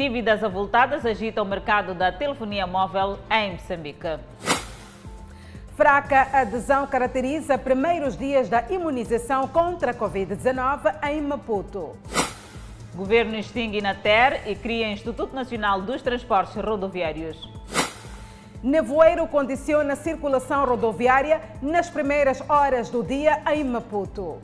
dívidas avultadas agitam o mercado da telefonia móvel em Moçambique. Fraca adesão caracteriza primeiros dias da imunização contra a Covid-19 em Maputo. Governo extingue Inater e cria Instituto Nacional dos Transportes Rodoviários. Nevoeiro condiciona a circulação rodoviária nas primeiras horas do dia em Maputo.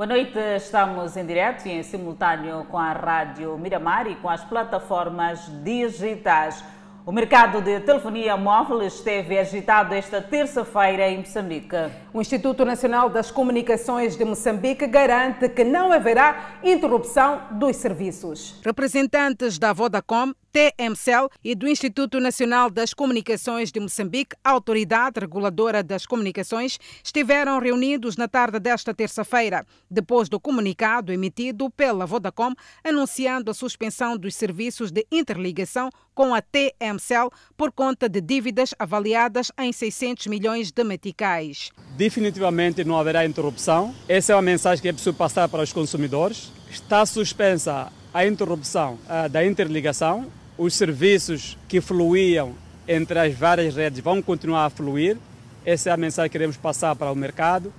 Boa noite, estamos em direto e em simultâneo com a Rádio Miramar e com as plataformas digitais. O mercado de telefonia móvel esteve agitado esta terça-feira em Moçambique. O Instituto Nacional das Comunicações de Moçambique garante que não haverá interrupção dos serviços. Representantes da Vodacom TMCL e do Instituto Nacional das Comunicações de Moçambique, autoridade reguladora das comunicações, estiveram reunidos na tarde desta terça-feira, depois do comunicado emitido pela Vodacom anunciando a suspensão dos serviços de interligação com a TMCL por conta de dívidas avaliadas em 600 milhões de meticais. Definitivamente não haverá interrupção. Essa é uma mensagem que é preciso passar para os consumidores. Está suspensa a interrupção uh, da interligação os serviços que fluíam entre as várias redes vão continuar a fluir. Essa é a mensagem que queremos passar para o mercado,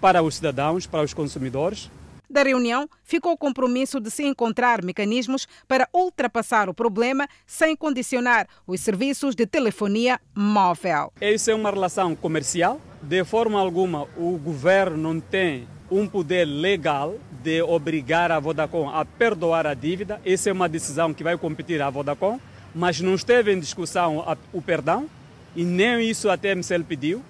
para os cidadãos, para os consumidores. Da reunião, ficou o compromisso de se encontrar mecanismos para ultrapassar o problema sem condicionar os serviços de telefonia móvel. Isso é uma relação comercial. De forma alguma, o governo não tem um poder legal de obrigar a Vodacom a perdoar a dívida. Essa é uma decisão que vai competir à Vodacom, mas não esteve em discussão o perdão e nem isso a TMCL pediu.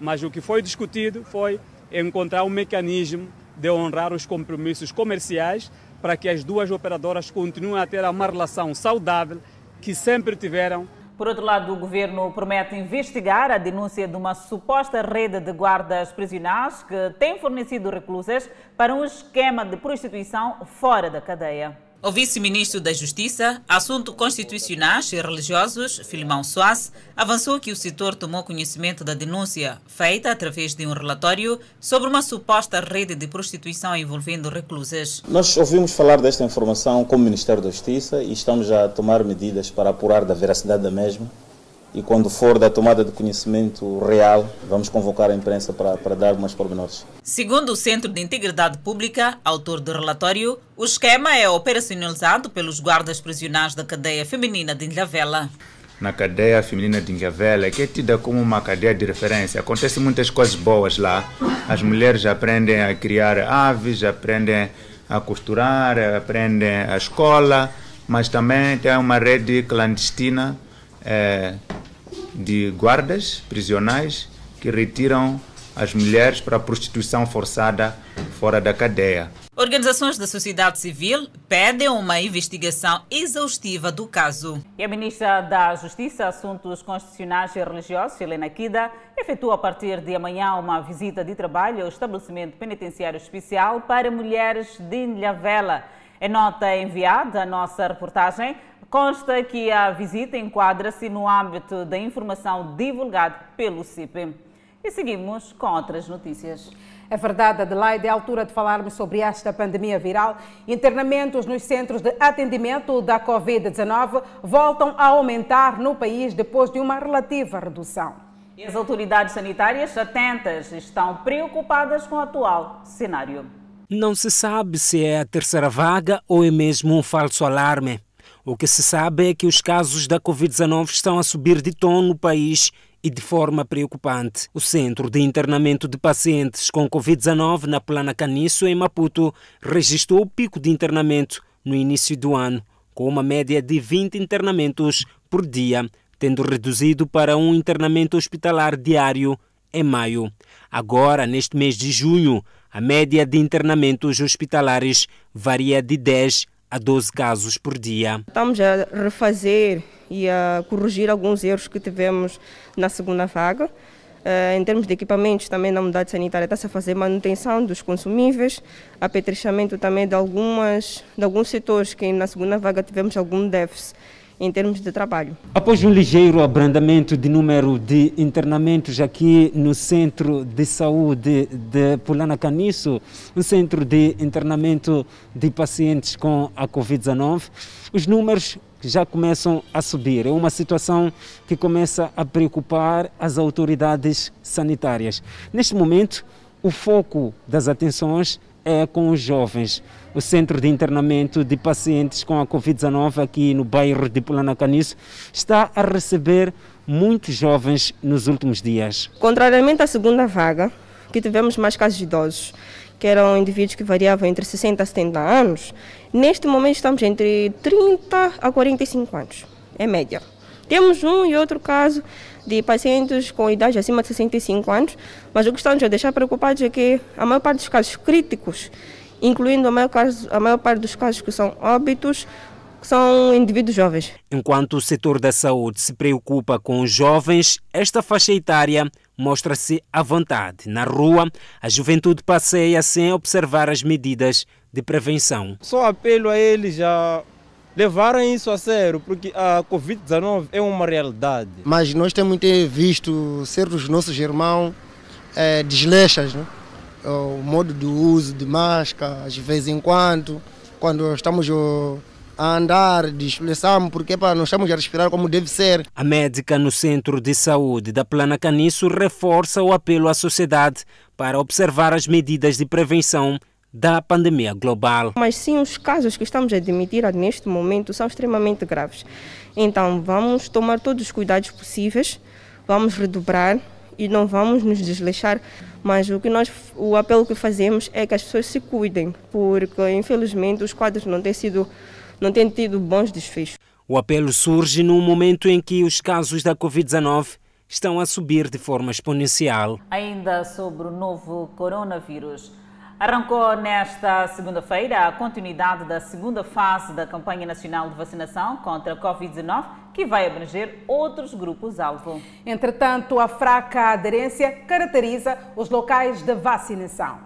Mas o que foi discutido foi encontrar um mecanismo de honrar os compromissos comerciais para que as duas operadoras continuem a ter uma relação saudável que sempre tiveram por outro lado, o governo promete investigar a denúncia de uma suposta rede de guardas prisionais que tem fornecido reclusas para um esquema de prostituição fora da cadeia. O vice-ministro da Justiça, Assuntos Constitucionais e Religiosos, Filimão Soares, avançou que o setor tomou conhecimento da denúncia feita através de um relatório sobre uma suposta rede de prostituição envolvendo reclusas. Nós ouvimos falar desta informação com o Ministério da Justiça e estamos a tomar medidas para apurar da veracidade da mesma e quando for da tomada de conhecimento real, vamos convocar a imprensa para, para dar algumas pormenores. Segundo o Centro de Integridade Pública, autor do relatório, o esquema é operacionalizado pelos guardas prisionais da cadeia feminina de Ilhavela. Na cadeia feminina de Ilhavela, que é tida como uma cadeia de referência, acontecem muitas coisas boas lá. As mulheres aprendem a criar aves, aprendem a costurar, aprendem a escola, mas também tem uma rede clandestina é, de guardas prisionais que retiram as mulheres para a prostituição forçada fora da cadeia. Organizações da sociedade civil pedem uma investigação exaustiva do caso. E a ministra da Justiça, Assuntos Constitucionais e Religiosos, Helena Kida, efetua a partir de amanhã uma visita de trabalho ao estabelecimento penitenciário especial para mulheres de Ilhavela. Em nota enviada à nossa reportagem, Consta que a visita enquadra-se no âmbito da informação divulgada pelo CIP. E seguimos com outras notícias. É verdade, Adelaide, é a altura de falarmos sobre esta pandemia viral. Internamentos nos centros de atendimento da Covid-19 voltam a aumentar no país depois de uma relativa redução. E as autoridades sanitárias atentas estão preocupadas com o atual cenário. Não se sabe se é a terceira vaga ou é mesmo um falso alarme. O que se sabe é que os casos da Covid-19 estão a subir de tom no país e de forma preocupante. O Centro de Internamento de Pacientes com Covid-19 na Plana Caniço, em Maputo, registrou o pico de internamento no início do ano, com uma média de 20 internamentos por dia, tendo reduzido para um internamento hospitalar diário em maio. Agora, neste mês de junho, a média de internamentos hospitalares varia de 10 a 12 casos por dia. Estamos a refazer e a corrigir alguns erros que tivemos na segunda vaga. Uh, em termos de equipamentos, também na unidade sanitária está-se a fazer manutenção dos consumíveis, apetrechamento também de, algumas, de alguns setores que na segunda vaga tivemos algum déficit. Em termos de trabalho. Após um ligeiro abrandamento de número de internamentos aqui no Centro de Saúde de Pulana Caniço, um centro de internamento de pacientes com a Covid-19, os números já começam a subir. É uma situação que começa a preocupar as autoridades sanitárias. Neste momento, o foco das atenções é com os jovens. O centro de internamento de pacientes com a Covid-19 aqui no bairro de Pulanacaniço está a receber muitos jovens nos últimos dias. Contrariamente à segunda vaga, que tivemos mais casos de idosos, que eram indivíduos que variavam entre 60 a 70 anos, neste momento estamos entre 30 a 45 anos, é média. Temos um e outro caso de pacientes com idade acima de 65 anos, mas o que estamos a deixar preocupados é que a maior parte dos casos críticos, incluindo a maior, caso, a maior parte dos casos que são óbitos, são indivíduos jovens. Enquanto o setor da saúde se preocupa com os jovens, esta faixa etária mostra-se à vontade. Na rua, a juventude passeia sem observar as medidas de prevenção. Só apelo a eles a levarem isso a sério, porque a Covid-19 é uma realidade. Mas nós temos visto certos nossos irmãos é, desleixas, né? O modo de uso de máscara, de vez em quando, quando estamos a andar, desfleçamos, porque pá, não estamos a respirar como deve ser. A médica no Centro de Saúde da Plana Caniço reforça o apelo à sociedade para observar as medidas de prevenção da pandemia global. Mas sim, os casos que estamos a admitir neste momento são extremamente graves. Então, vamos tomar todos os cuidados possíveis, vamos redobrar e não vamos nos desleixar, mas o que nós o apelo que fazemos é que as pessoas se cuidem, porque infelizmente os quadros não têm sido não têm tido bons desfechos. O apelo surge num momento em que os casos da COVID-19 estão a subir de forma exponencial. Ainda sobre o novo coronavírus. Arrancou nesta segunda-feira a continuidade da segunda fase da campanha nacional de vacinação contra a Covid-19, que vai abranger outros grupos-alvo. Entretanto, a fraca aderência caracteriza os locais de vacinação.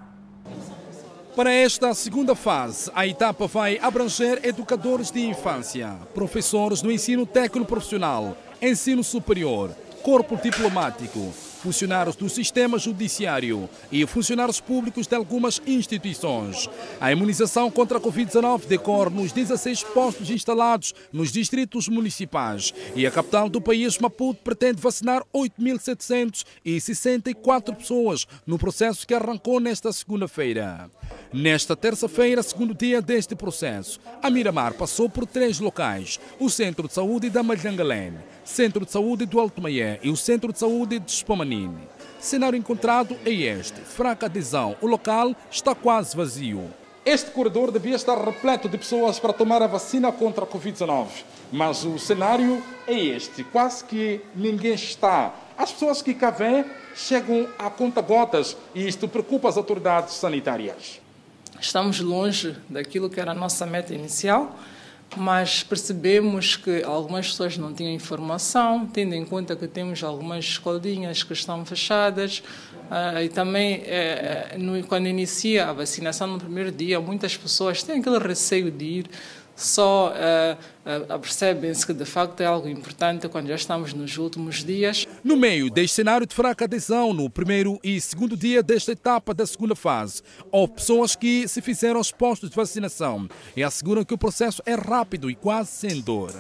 Para esta segunda fase, a etapa vai abranger educadores de infância, professores no ensino técnico profissional, ensino superior, corpo diplomático, funcionários do sistema judiciário e funcionários públicos de algumas instituições. A imunização contra a Covid-19 decorre nos 16 postos instalados nos distritos municipais e a capital do país, Maputo, pretende vacinar 8.764 pessoas no processo que arrancou nesta segunda-feira. Nesta terça-feira, segundo dia deste processo, a Miramar passou por três locais: o Centro de Saúde da Malhangalene, Centro de Saúde do Alto Maié e o Centro de Saúde de Spomanini. Cenário encontrado é este: fraca adesão. O local está quase vazio. Este corredor devia estar repleto de pessoas para tomar a vacina contra a Covid-19. Mas o cenário é este: quase que ninguém está. As pessoas que cá vêm chegam a conta-gotas e isto preocupa as autoridades sanitárias. Estamos longe daquilo que era a nossa meta inicial, mas percebemos que algumas pessoas não tinham informação, tendo em conta que temos algumas escolinhas que estão fechadas, uh, e também uh, no, quando inicia a vacinação no primeiro dia, muitas pessoas têm aquele receio de ir só uh, uh, percebem-se que de facto é algo importante quando já estamos nos últimos dias. No meio deste cenário de fraca adesão no primeiro e segundo dia desta etapa da segunda fase, houve pessoas que se fizeram os postos de vacinação e asseguram que o processo é rápido e quase sem dor.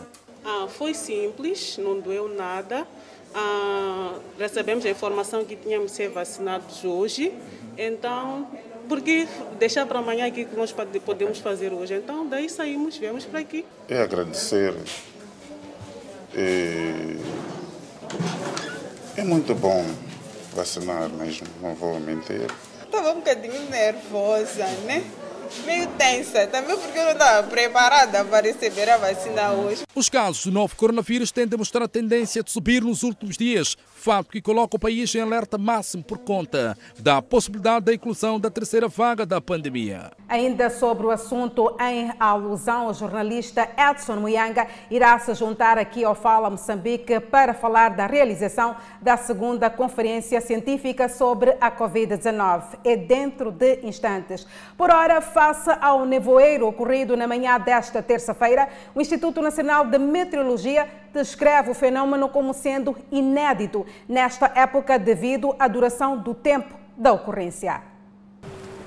Ah, foi simples, não doeu nada. Ah, recebemos a informação que tínhamos ser vacinados hoje, então porque deixar para amanhã aquilo que nós podemos fazer hoje. Então, daí saímos, viemos para aqui. É agradecer. É, é muito bom vacinar mesmo, não vou mentir. Estava um bocadinho nervosa, né? meio tensa, também porque eu não estava preparada para receber a vacina hoje. Os casos do novo coronavírus têm demonstrado a tendência de subir nos últimos dias, fato que coloca o país em alerta máximo por conta da possibilidade da inclusão da terceira vaga da pandemia. Ainda sobre o assunto, em alusão, o jornalista Edson Muyanga irá se juntar aqui ao Fala Moçambique para falar da realização da segunda conferência científica sobre a Covid-19. É dentro de instantes. Por hora, face ao nevoeiro ocorrido na manhã desta terça-feira, o Instituto Nacional de Meteorologia descreve o fenômeno como sendo inédito nesta época devido à duração do tempo da ocorrência.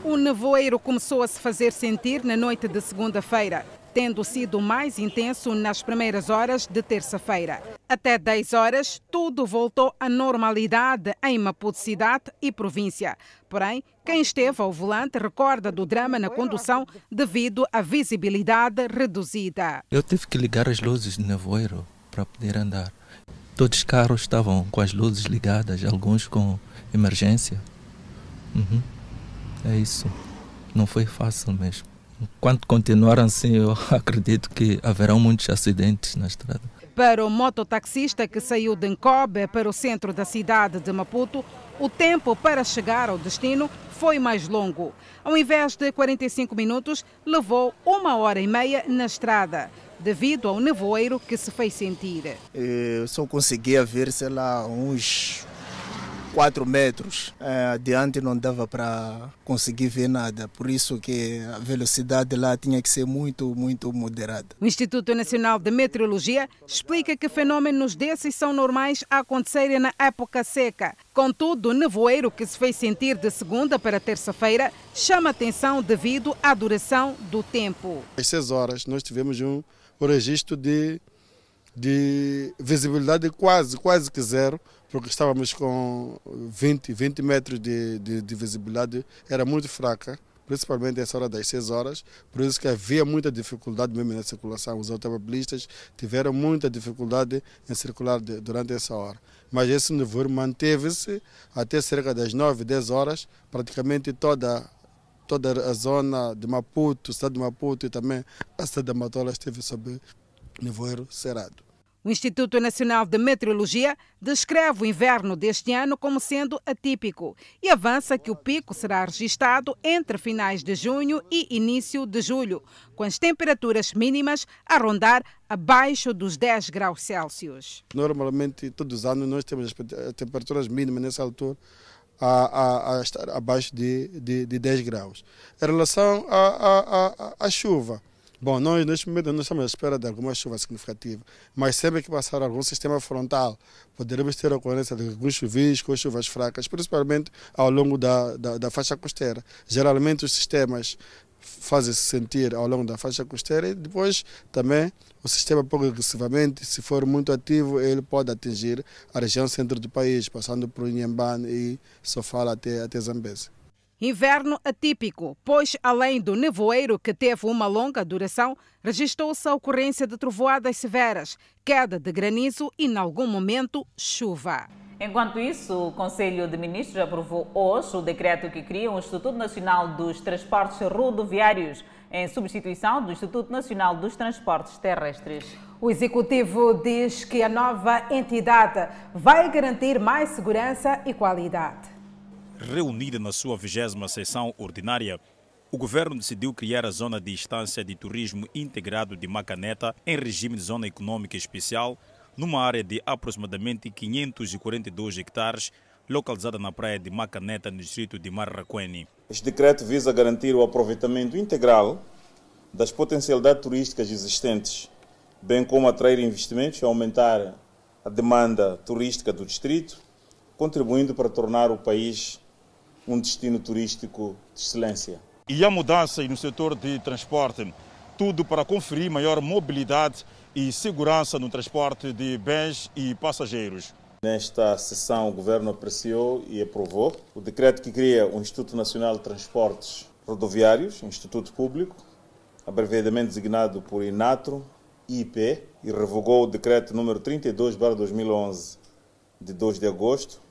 O nevoeiro começou a se fazer sentir na noite de segunda-feira tendo sido mais intenso nas primeiras horas de terça-feira. Até 10 horas, tudo voltou à normalidade em Maputo cidade e província. Porém, quem esteve ao volante recorda do drama na condução devido à visibilidade reduzida. Eu tive que ligar as luzes de nevoeiro para poder andar. Todos os carros estavam com as luzes ligadas, alguns com emergência. Uhum. É isso. Não foi fácil mesmo. Enquanto continuar assim, eu acredito que haverão muitos acidentes na estrada. Para o mototaxista que saiu de Nkobe para o centro da cidade de Maputo, o tempo para chegar ao destino foi mais longo. Ao invés de 45 minutos, levou uma hora e meia na estrada, devido ao nevoeiro que se fez sentir. Eu só conseguia ver, sei lá, uns 4 metros. É, adiante não dava para conseguir ver nada, por isso que a velocidade lá tinha que ser muito, muito moderada. O Instituto Nacional de Meteorologia explica que fenômenos desses são normais a acontecerem na época seca. Contudo, o nevoeiro que se fez sentir de segunda para terça-feira chama atenção devido à duração do tempo. Às 6 horas nós tivemos um, um registro de, de visibilidade quase, quase que zero, porque estávamos com 20, 20 metros de, de, de visibilidade, era muito fraca principalmente essa hora das 6 horas, por isso que havia muita dificuldade mesmo na circulação. Os automobilistas tiveram muita dificuldade em circular de, durante essa hora. Mas esse nevoeiro manteve-se até cerca das 9, 10 horas, praticamente toda, toda a zona de Maputo, cidade de Maputo e também a cidade de Matola esteve sob nevoeiro cerrado. O Instituto Nacional de Meteorologia descreve o inverno deste ano como sendo atípico e avança que o pico será registrado entre finais de junho e início de julho, com as temperaturas mínimas a rondar abaixo dos 10 graus Celsius. Normalmente, todos os anos, nós temos as temperaturas mínimas nessa altura a, a, a estar abaixo de, de, de 10 graus. Em relação à chuva, Bom, nós neste momento não estamos à espera de alguma chuva significativa, mas sempre que passar algum sistema frontal, poderemos ter a ocorrência de alguns chuviscos, chuvas fracas, principalmente ao longo da, da, da faixa costeira. Geralmente os sistemas fazem-se sentir ao longo da faixa costeira e depois também o sistema progressivamente, se for muito ativo, ele pode atingir a região centro do país, passando por Inhambane e Sofala até, até Zambeze. Inverno atípico, pois além do nevoeiro que teve uma longa duração, registrou-se a ocorrência de trovoadas severas, queda de granizo e, em algum momento, chuva. Enquanto isso, o Conselho de Ministros aprovou hoje o decreto que cria o Instituto Nacional dos Transportes Rodoviários, em substituição do Instituto Nacional dos Transportes Terrestres. O Executivo diz que a nova entidade vai garantir mais segurança e qualidade. Reunida na sua 20 sessão ordinária, o governo decidiu criar a Zona de Instância de Turismo Integrado de Macaneta em regime de zona econômica especial, numa área de aproximadamente 542 hectares, localizada na praia de Macaneta, no distrito de Marraquene. Este decreto visa garantir o aproveitamento integral das potencialidades turísticas existentes, bem como atrair investimentos e aumentar a demanda turística do distrito, contribuindo para tornar o país um destino turístico de excelência. E a mudança no setor de transporte, tudo para conferir maior mobilidade e segurança no transporte de bens e passageiros. Nesta sessão, o Governo apreciou e aprovou o decreto que cria o Instituto Nacional de Transportes Rodoviários, Instituto Público, abreviadamente designado por INATRO, IP, e revogou o decreto número 32/2011 de 2 de agosto,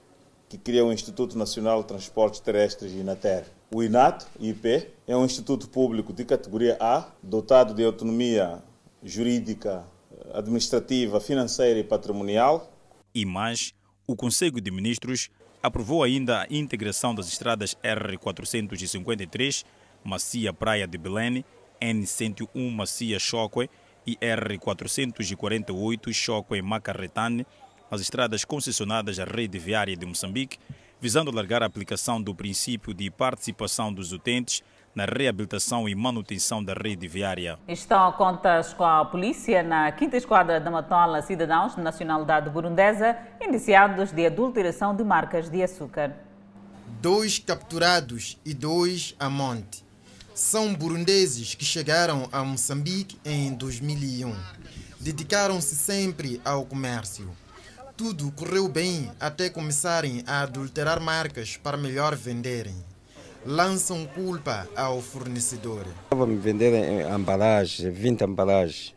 que cria o Instituto Nacional de Transportes Terrestres INATER. O INAT, IP, é um instituto público de categoria A, dotado de autonomia jurídica, administrativa, financeira e patrimonial. E mais, o Conselho de Ministros aprovou ainda a integração das estradas R453, Macia Praia de Belém, N101 Macia Choque e R448 Choque Macarretane, as estradas concessionadas à rede viária de Moçambique, visando alargar a aplicação do princípio de participação dos utentes na reabilitação e manutenção da rede viária. Estão a contas com a polícia na quinta esquadra da Matola cidadãos de nacionalidade burundesa indiciados de adulteração de marcas de açúcar. Dois capturados e dois a monte. São burundeses que chegaram a Moçambique em 2001. Dedicaram-se sempre ao comércio. Tudo correu bem até começarem a adulterar marcas para melhor venderem. Lançam culpa ao fornecedor. Estava me vender embalagens, 20 embalagens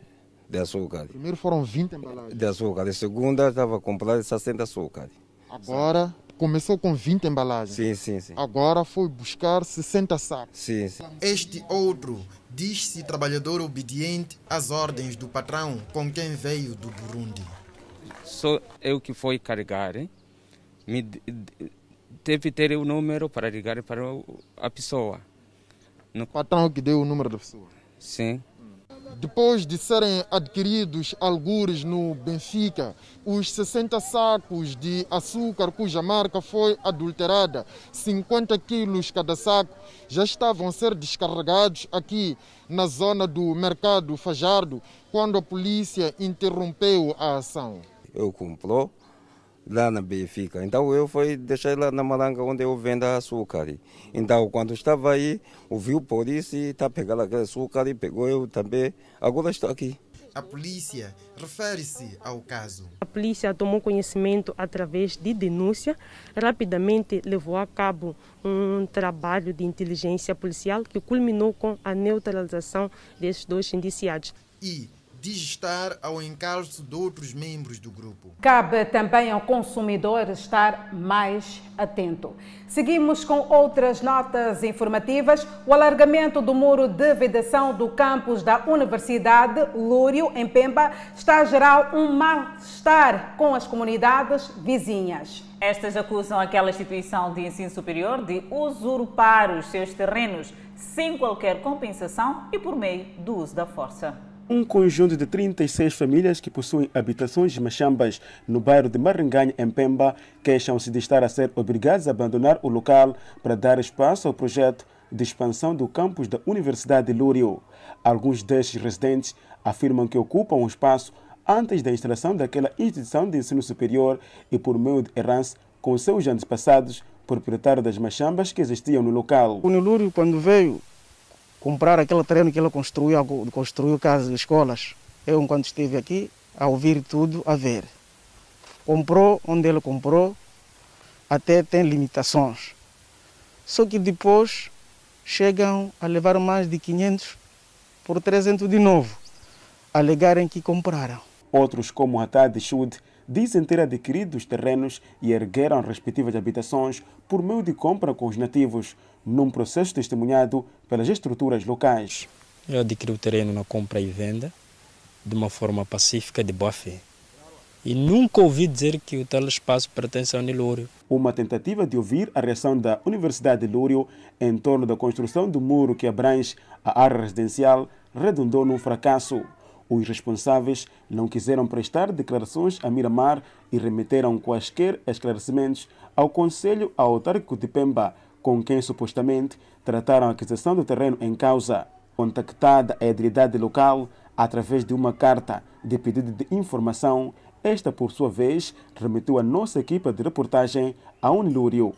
de açúcar. Primeiro foram 20 embalagens. De açúcar. A segunda estava comprada 60 açúcar. Agora começou com 20 embalagens. Sim, sim, sim. Agora foi buscar 60 sacos. Sim, sim. Este outro diz-se trabalhador obediente às ordens do patrão com quem veio do Burundi. Sou eu que fui carregar. Hein? Me teve ter o número para ligar para a pessoa. No... Patrão que deu o número da pessoa? Sim. Depois de serem adquiridos algures no Benfica, os 60 sacos de açúcar cuja marca foi adulterada, 50 quilos cada saco, já estavam a ser descarregados aqui na zona do Mercado Fajardo, quando a polícia interrompeu a ação. Eu comprou lá na Benfica. Então eu fui deixar lá na Malanga onde eu vendo açúcar. Então quando estava aí, ouviu o polícia e está pegando aquele açúcar e pegou eu também. Agora estou aqui. A polícia refere-se ao caso. A polícia tomou conhecimento através de denúncia, rapidamente levou a cabo um trabalho de inteligência policial que culminou com a neutralização desses dois indiciados. E digestar ao encalço de outros membros do grupo. Cabe também ao consumidor estar mais atento. Seguimos com outras notas informativas. O alargamento do muro de vedação do campus da Universidade Lúrio, em Pemba, está a gerar um mal-estar com as comunidades vizinhas. Estas acusam aquela instituição de ensino superior de usurpar os seus terrenos sem qualquer compensação e por meio do uso da força. Um conjunto de 36 famílias que possuem habitações machambas no bairro de Maringanha, em Pemba, queixam-se de estar a ser obrigados a abandonar o local para dar espaço ao projeto de expansão do campus da Universidade de Lúrio. Alguns destes residentes afirmam que ocupam o espaço antes da instalação daquela instituição de ensino superior e por meio de herança com seus antepassados, proprietários das machambas que existiam no local. O Lúrio, quando veio comprar aquele terreno que ele construiu, construiu casas, escolas. Eu, enquanto estive aqui, a ouvir tudo, a ver. Comprou onde ele comprou, até tem limitações. Só que depois chegam a levar mais de 500 por 300 de novo, alegarem que compraram. Outros, como Haddad Shud, dizem ter adquirido os terrenos e ergueram respectivas habitações por meio de compra com os nativos, num processo testemunhado pelas estruturas locais. Eu adquiri o terreno na compra e venda de uma forma pacífica de boa fé. E nunca ouvi dizer que o tal espaço pertence ao Nilúrio. Uma tentativa de ouvir a reação da Universidade de Lúrio em torno da construção do muro que abrange a área residencial redundou num fracasso. Os responsáveis não quiseram prestar declarações a Miramar e remeteram quaisquer esclarecimentos ao Conselho Autárquico de Pemba, com quem supostamente trataram a aquisição do terreno em causa. Contactada a edilidade local através de uma carta de pedido de informação, esta, por sua vez, remeteu a nossa equipa de reportagem a Unilúrio.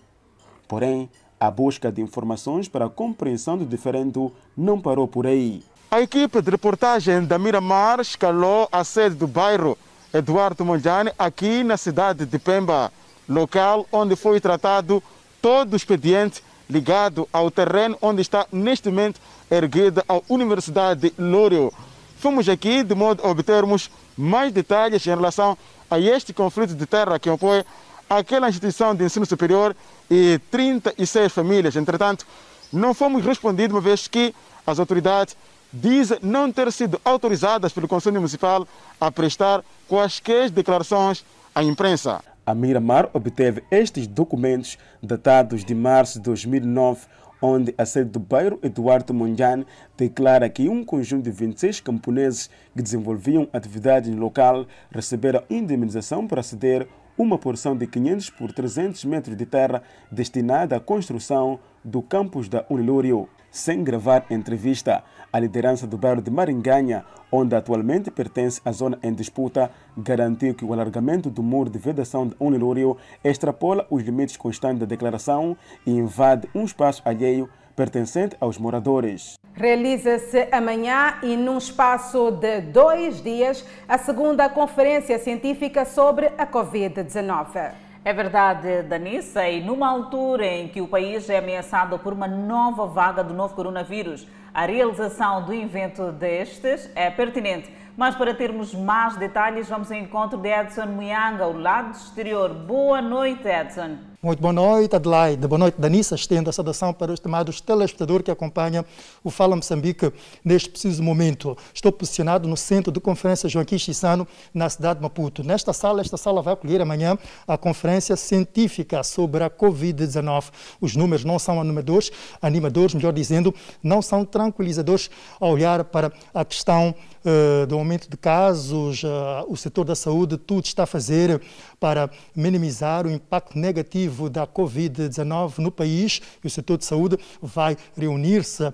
Porém, a busca de informações para a compreensão do diferendo não parou por aí. A equipe de reportagem da Miramar escalou a sede do bairro Eduardo Mondlane aqui na cidade de Pemba, local onde foi tratado todo o expediente ligado ao terreno onde está neste momento erguida a Universidade de Lúrio. Fomos aqui de modo a obtermos mais detalhes em relação a este conflito de terra que opõe aquela instituição de ensino superior e 36 famílias. Entretanto, não fomos respondidos uma vez que as autoridades dizem não ter sido autorizadas pelo Conselho Municipal a prestar quaisquer declarações à imprensa. A Miramar obteve estes documentos datados de março de 2009, onde a sede do bairro Eduardo Mondlane declara que um conjunto de 26 camponeses que desenvolviam atividades no local receberam indemnização para ceder uma porção de 500 por 300 metros de terra destinada à construção do campus da Unilúrio. Sem gravar entrevista, a liderança do bairro de Maringanha, onde atualmente pertence à zona em disputa, garantiu que o alargamento do muro de vedação de Unilúrio extrapola os limites constantes da declaração e invade um espaço alheio pertencente aos moradores. Realiza-se amanhã e num espaço de dois dias a segunda conferência científica sobre a Covid-19. É verdade, Danissa, e numa altura em que o país é ameaçado por uma nova vaga do novo coronavírus, a realização do evento destes é pertinente. Mas para termos mais detalhes, vamos ao encontro de Edson Muyanga, ao lado exterior. Boa noite, Edson. Muito boa noite, Adelaide. Boa noite, Danissa. Estendo a saudação para os estimados telespectadores que acompanham o Fala Moçambique neste preciso momento. Estou posicionado no centro de conferência Joaquim Chissano, na cidade de Maputo. Nesta sala, esta sala vai acolher amanhã a conferência científica sobre a Covid-19. Os números não são animadores, animadores, melhor dizendo, não são tranquilizadores ao olhar para a questão uh, do aumento de casos, uh, o setor da saúde, tudo está a fazer para minimizar o impacto negativo da Covid-19 no país. O setor de saúde vai reunir-se uh,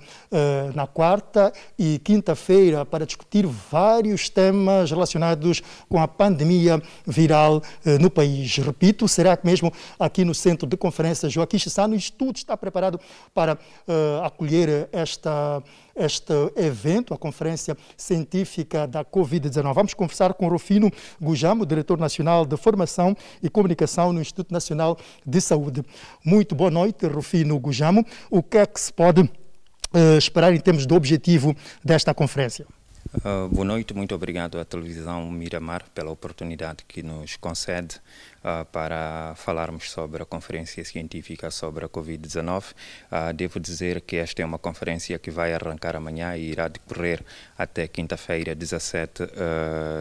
na quarta e quinta-feira para discutir vários temas relacionados com a pandemia viral uh, no país. Repito, será que mesmo aqui no centro de conferência Joaquim Chissano, o Instituto está preparado para uh, acolher esta este evento, a Conferência Científica da Covid-19. Vamos conversar com Rufino Gujamo, diretor nacional de Formação e Comunicação no Instituto Nacional de Saúde. Muito boa noite, Rufino Gujamo. O que é que se pode uh, esperar em termos de objetivo desta conferência? Uh, boa noite, muito obrigado à televisão Miramar pela oportunidade que nos concede uh, para falarmos sobre a conferência científica sobre a Covid-19. Uh, devo dizer que esta é uma conferência que vai arrancar amanhã e irá decorrer até quinta-feira, 17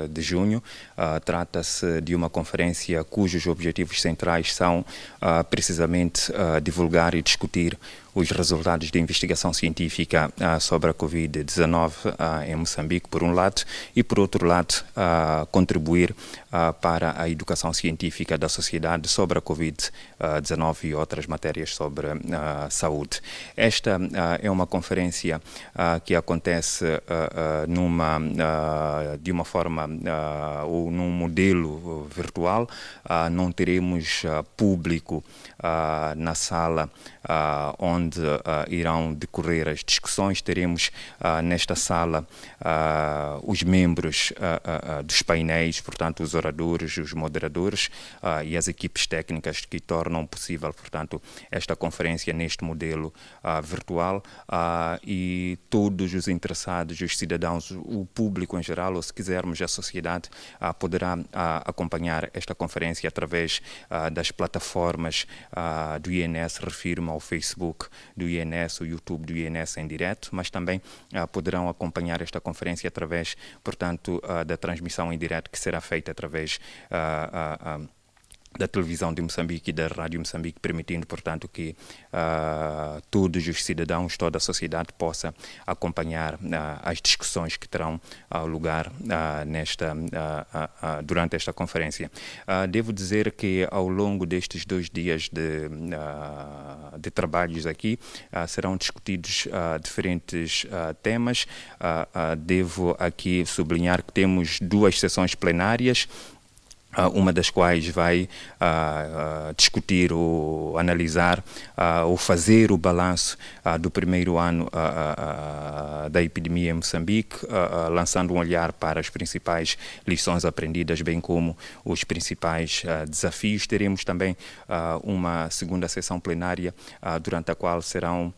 de junho. Trata-se de uma conferência cujos objetivos centrais são precisamente divulgar e discutir os resultados de investigação científica uh, sobre a Covid-19 uh, em Moçambique, por um lado, e por outro lado, uh, contribuir para a educação científica da sociedade sobre a Covid-19 e outras matérias sobre saúde. Esta é uma conferência que acontece numa, de uma forma ou num modelo virtual. não teremos público na sala onde irão decorrer as discussões. Teremos nesta sala os membros dos painéis, portanto, os oradores, os moderadores e as equipes técnicas que tornam possível, portanto, esta conferência neste modelo virtual e todos os interessados, os cidadãos, o público em geral, ou se quisermos a sociedade, poderá acompanhar esta conferência através das plataformas do INS, ao Facebook do INS, o YouTube do INS em direto, mas também poderão acompanhar esta conferência através, portanto, da transmissão em direto que será feita através da televisão de Moçambique e da rádio Moçambique, permitindo, portanto, que uh, todos os cidadãos, toda a sociedade possa acompanhar uh, as discussões que terão uh, lugar nesta, durante esta conferência. devo dizer que ao longo destes dois dias de, de trabalhos aqui serão discutidos diferentes temas. devo aqui sublinhar que temos duas sessões plenárias uma das quais vai uh, uh, discutir ou analisar ou fazer o balanço do primeiro ano da epidemia em Moçambique, lançando um olhar para as principais lições aprendidas, bem como os principais desafios. Teremos também uma segunda sessão plenária, durante a qual serão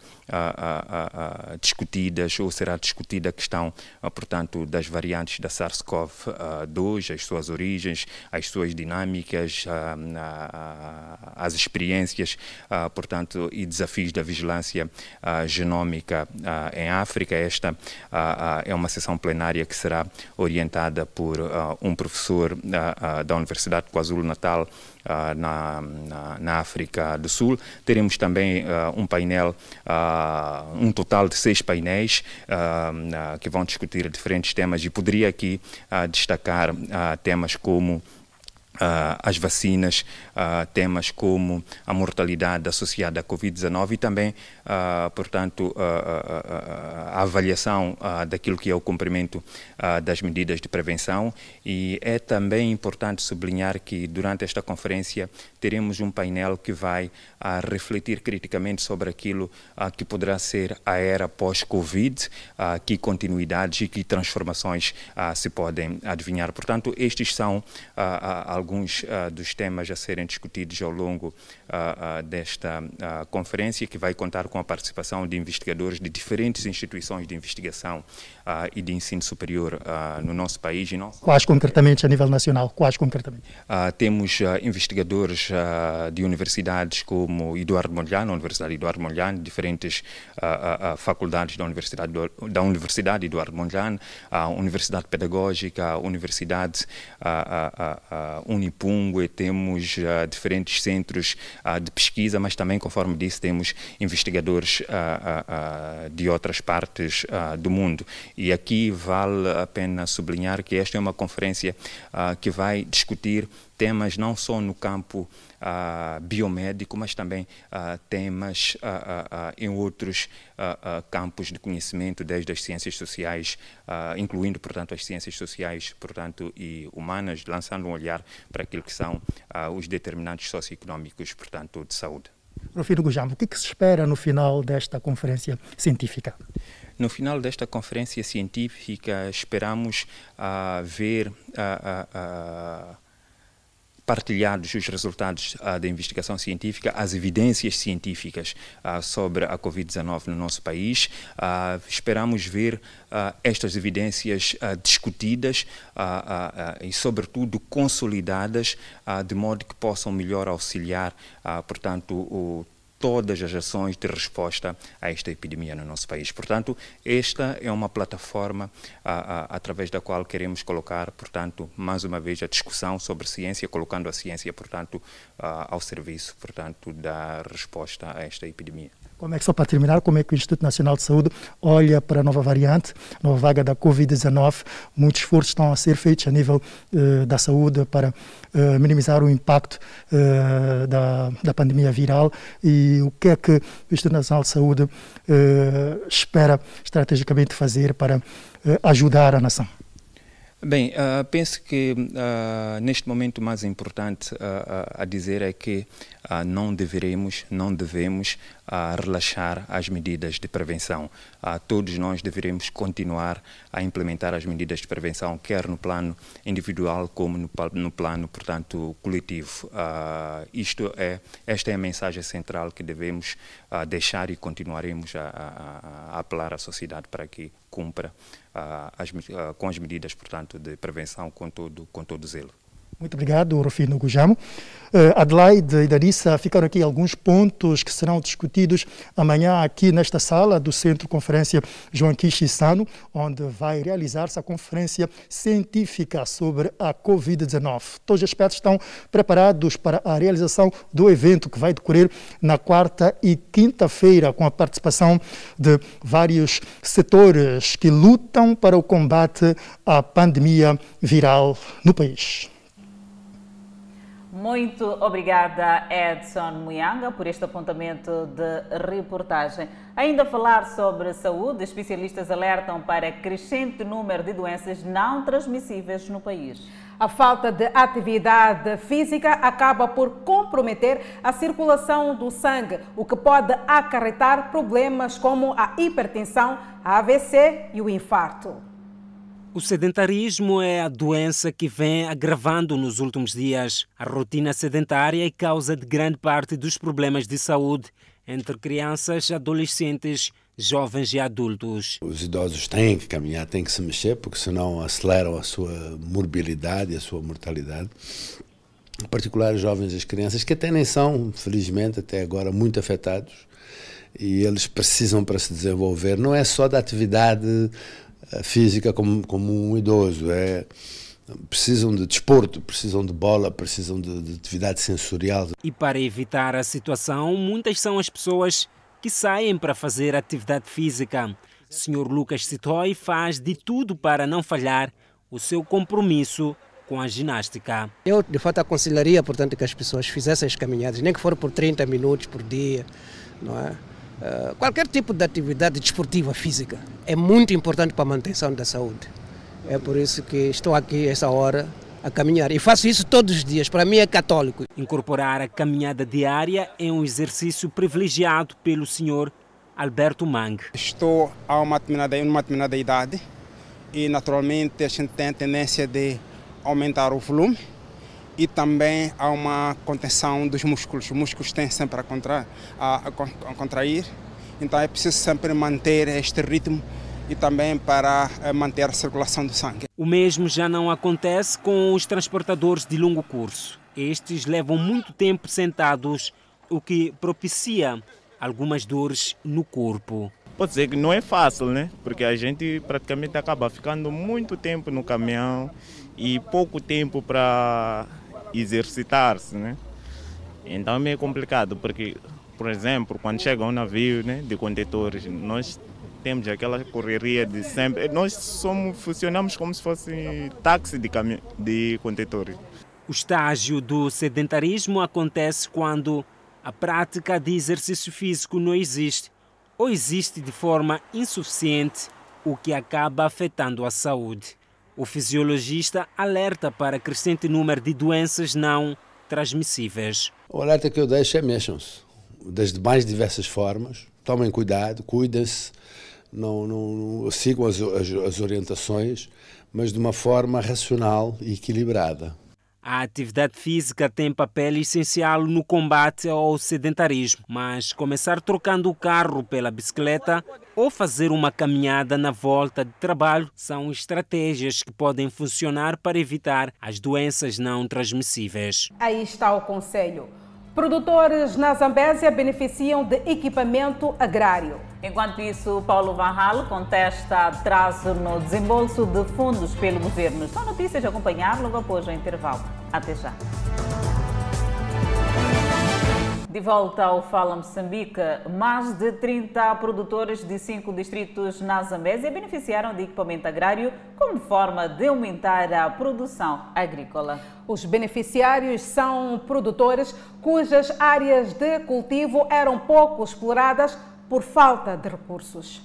discutidas ou será discutida a questão, portanto, das variantes da SARS-CoV-2, as suas origens, as suas dinâmicas, as experiências, portanto, e desafios da vigilância genómica em África. Esta é uma sessão plenária que será orientada por um professor da Universidade de KwaZulu-Natal, na, na, na, África do Sul. Teremos também uh, um painel, uh, um total de seis painéis que vão discutir diferentes temas e poderia aqui destacar temas como Uh, as vacinas, uh, temas como a mortalidade associada à Covid-19 e também, uh, portanto, a avaliação daquilo que é o cumprimento das medidas de prevenção. E é também importante sublinhar que durante esta conferência teremos um painel que vai refletir criticamente sobre aquilo que poderá ser a era pós-Covid, que continuidades e que transformações se podem adivinhar. Portanto, estes são alguns alguns uh, dos temas a serem discutidos ao longo uh, desta conferência, que vai contar com a participação de investigadores de diferentes instituições de investigação e de ensino superior no nosso país. E não... Quais concretamente a nível nacional? Quais concretamente? temos investigadores de universidades como Eduardo Mondlane, Universidade Eduardo Mondlane, diferentes faculdades da Universidade, da Universidade Eduardo Mondlane, a Universidade Pedagógica, a Universidade Unipungue, temos uh, diferentes centros uh, de pesquisa, mas também, conforme disse, temos investigadores uh, de outras partes do mundo. E aqui vale a pena sublinhar que esta é uma conferência que vai discutir temas não só no campo uh, biomédico, mas também uh, temas uh, em outros campos de conhecimento, desde as ciências sociais, incluindo, portanto, as ciências sociais, portanto, e humanas, lançando um olhar para aquilo que são os determinantes socioeconómicos, portanto, de saúde. Professor Gujambo, o que, que se espera no final desta conferência científica? No final desta conferência científica, esperamos uh, ver uh, uh, partilhados os resultados uh, da investigação científica, as evidências científicas uh, sobre a Covid-19 no nosso país. Uh, esperamos ver estas evidências discutidas e, sobretudo, consolidadas de modo que possam melhor auxiliar, portanto, o todas as ações de resposta a esta epidemia no nosso país. Portanto, esta é uma plataforma a, a, através da qual queremos colocar, portanto, mais uma vez a discussão sobre ciência, colocando a ciência, portanto, a, ao serviço, portanto, da resposta a esta epidemia. Como é que, só para terminar, como é que o Instituto Nacional de Saúde olha para a nova variante, nova vaga da Covid-19? Muitos esforços estão a ser feitos a nível uh, da saúde para uh, minimizar o impacto uh, da, da pandemia viral e o que é que o Instituto Nacional de Saúde espera estrategicamente fazer para ajudar a nação? Bem, uh, penso que uh, neste momento o mais importante uh, a dizer é que não deveremos, não devemos relaxar as medidas de prevenção. todos nós deveremos continuar a implementar as medidas de prevenção, quer no plano individual como no, no plano, portanto, coletivo. isto é, esta é a mensagem central que devemos deixar e continuaremos a, a, a apelar à sociedade para que cumpra as, com as medidas, portanto, de prevenção com todo, com todo zelo. Muito obrigado, Rufino Gujamo. Uh, Adelaide e Darissa, ficaram aqui alguns pontos que serão discutidos amanhã aqui nesta sala do Centro Conferência João Sano, onde vai realizar-se a conferência científica sobre a Covid-19. Todos os aspectos estão preparados para a realização do evento que vai decorrer na quarta e quinta-feira, com a participação de vários setores que lutam para o combate à pandemia viral no país. Muito obrigada, Edson Muyanga, por este apontamento de reportagem. Ainda a falar sobre saúde, especialistas alertam para crescente número de doenças não transmissíveis no país. A falta de atividade física acaba por comprometer a circulação do sangue, o que pode acarretar problemas como a hipertensão, a AVC e o infarto. O sedentarismo é a doença que vem agravando nos últimos dias. A rotina sedentária é causa de grande parte dos problemas de saúde entre crianças, adolescentes, jovens e adultos. Os idosos têm que caminhar, têm que se mexer, porque senão aceleram a sua morbilidade, a sua mortalidade. Em particular, os jovens e as crianças, que até nem são, felizmente, até agora, muito afetados. E eles precisam, para se desenvolver, não é só da atividade física como, como um idoso. É, precisam de desporto, precisam de bola, precisam de, de atividade sensorial. E para evitar a situação, muitas são as pessoas que saem para fazer atividade física. Sr. Lucas Citoy faz de tudo para não falhar o seu compromisso com a ginástica. Eu, de fato, aconselharia, portanto, que as pessoas fizessem as caminhadas, nem que for por 30 minutos por dia, não é? Uh, qualquer tipo de atividade desportiva física é muito importante para a manutenção da saúde. É por isso que estou aqui essa hora a caminhar. E faço isso todos os dias. Para mim é católico. Incorporar a caminhada diária é um exercício privilegiado pelo senhor Alberto Mang. Estou a uma determinada, uma determinada idade e naturalmente a gente tem a tendência de aumentar o volume e também há uma contenção dos músculos. Os músculos têm sempre a, contra, a, a contrair, então é preciso sempre manter este ritmo e também para eh, manter a circulação do sangue. O mesmo já não acontece com os transportadores de longo curso. Estes levam muito tempo sentados, o que propicia algumas dores no corpo. Pode dizer que não é fácil, né? Porque a gente praticamente acaba ficando muito tempo no caminhão e pouco tempo para exercitar-se, né? Então é meio complicado, porque, por exemplo, quando chega um navio né, de contentores, nós temos aquela correria de sempre. Nós somos, funcionamos como se fosse táxi de, de contentores. O estágio do sedentarismo acontece quando a prática de exercício físico não existe ou existe de forma insuficiente, o que acaba afetando a saúde. O fisiologista alerta para crescente número de doenças não transmissíveis. O alerta que eu deixo é mexam-se, das mais diversas formas, tomem cuidado, cuidem-se, não, não, não sigam as, as, as orientações, mas de uma forma racional e equilibrada. A atividade física tem papel essencial no combate ao sedentarismo, mas começar trocando o carro pela bicicleta ou fazer uma caminhada na volta de trabalho são estratégias que podem funcionar para evitar as doenças não transmissíveis. Aí está o conselho. Produtores na Zambésia beneficiam de equipamento agrário. Enquanto isso, Paulo Van contesta atraso no desembolso de fundos pelo governo. São notícias a acompanhar logo após o intervalo. Até já. De volta ao Fala Moçambique, mais de 30 produtores de cinco distritos na Zambésia beneficiaram de equipamento agrário como forma de aumentar a produção agrícola. Os beneficiários são produtores cujas áreas de cultivo eram pouco exploradas por falta de recursos.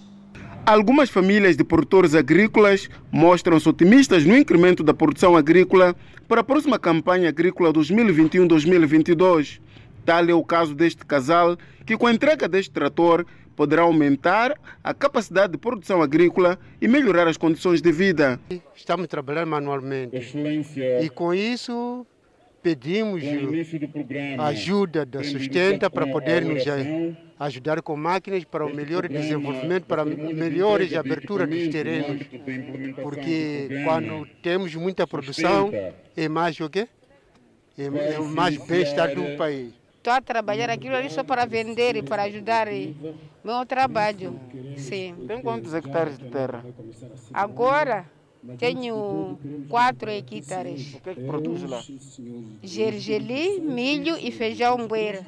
Algumas famílias de produtores agrícolas mostram-se otimistas no incremento da produção agrícola para a próxima campanha agrícola 2021-2022. Tal é o caso deste casal, que com a entrega deste trator poderá aumentar a capacidade de produção agrícola e melhorar as condições de vida. Estamos trabalhando manualmente Excelência. e com isso pedimos ajuda da Sustenta para poder nos ajudar com máquinas para o melhor desenvolvimento, para melhores abertura dos terrenos, porque quando temos muita produção é mais o quê? É, é mais bem-estar do país estou a trabalhar aquilo ali só para vender e para ajudar meu trabalho. Sim. Tem quantos hectares de terra? Agora tenho quatro hectares. O que é que produz lá? Gergeli, milho e feijão bueira.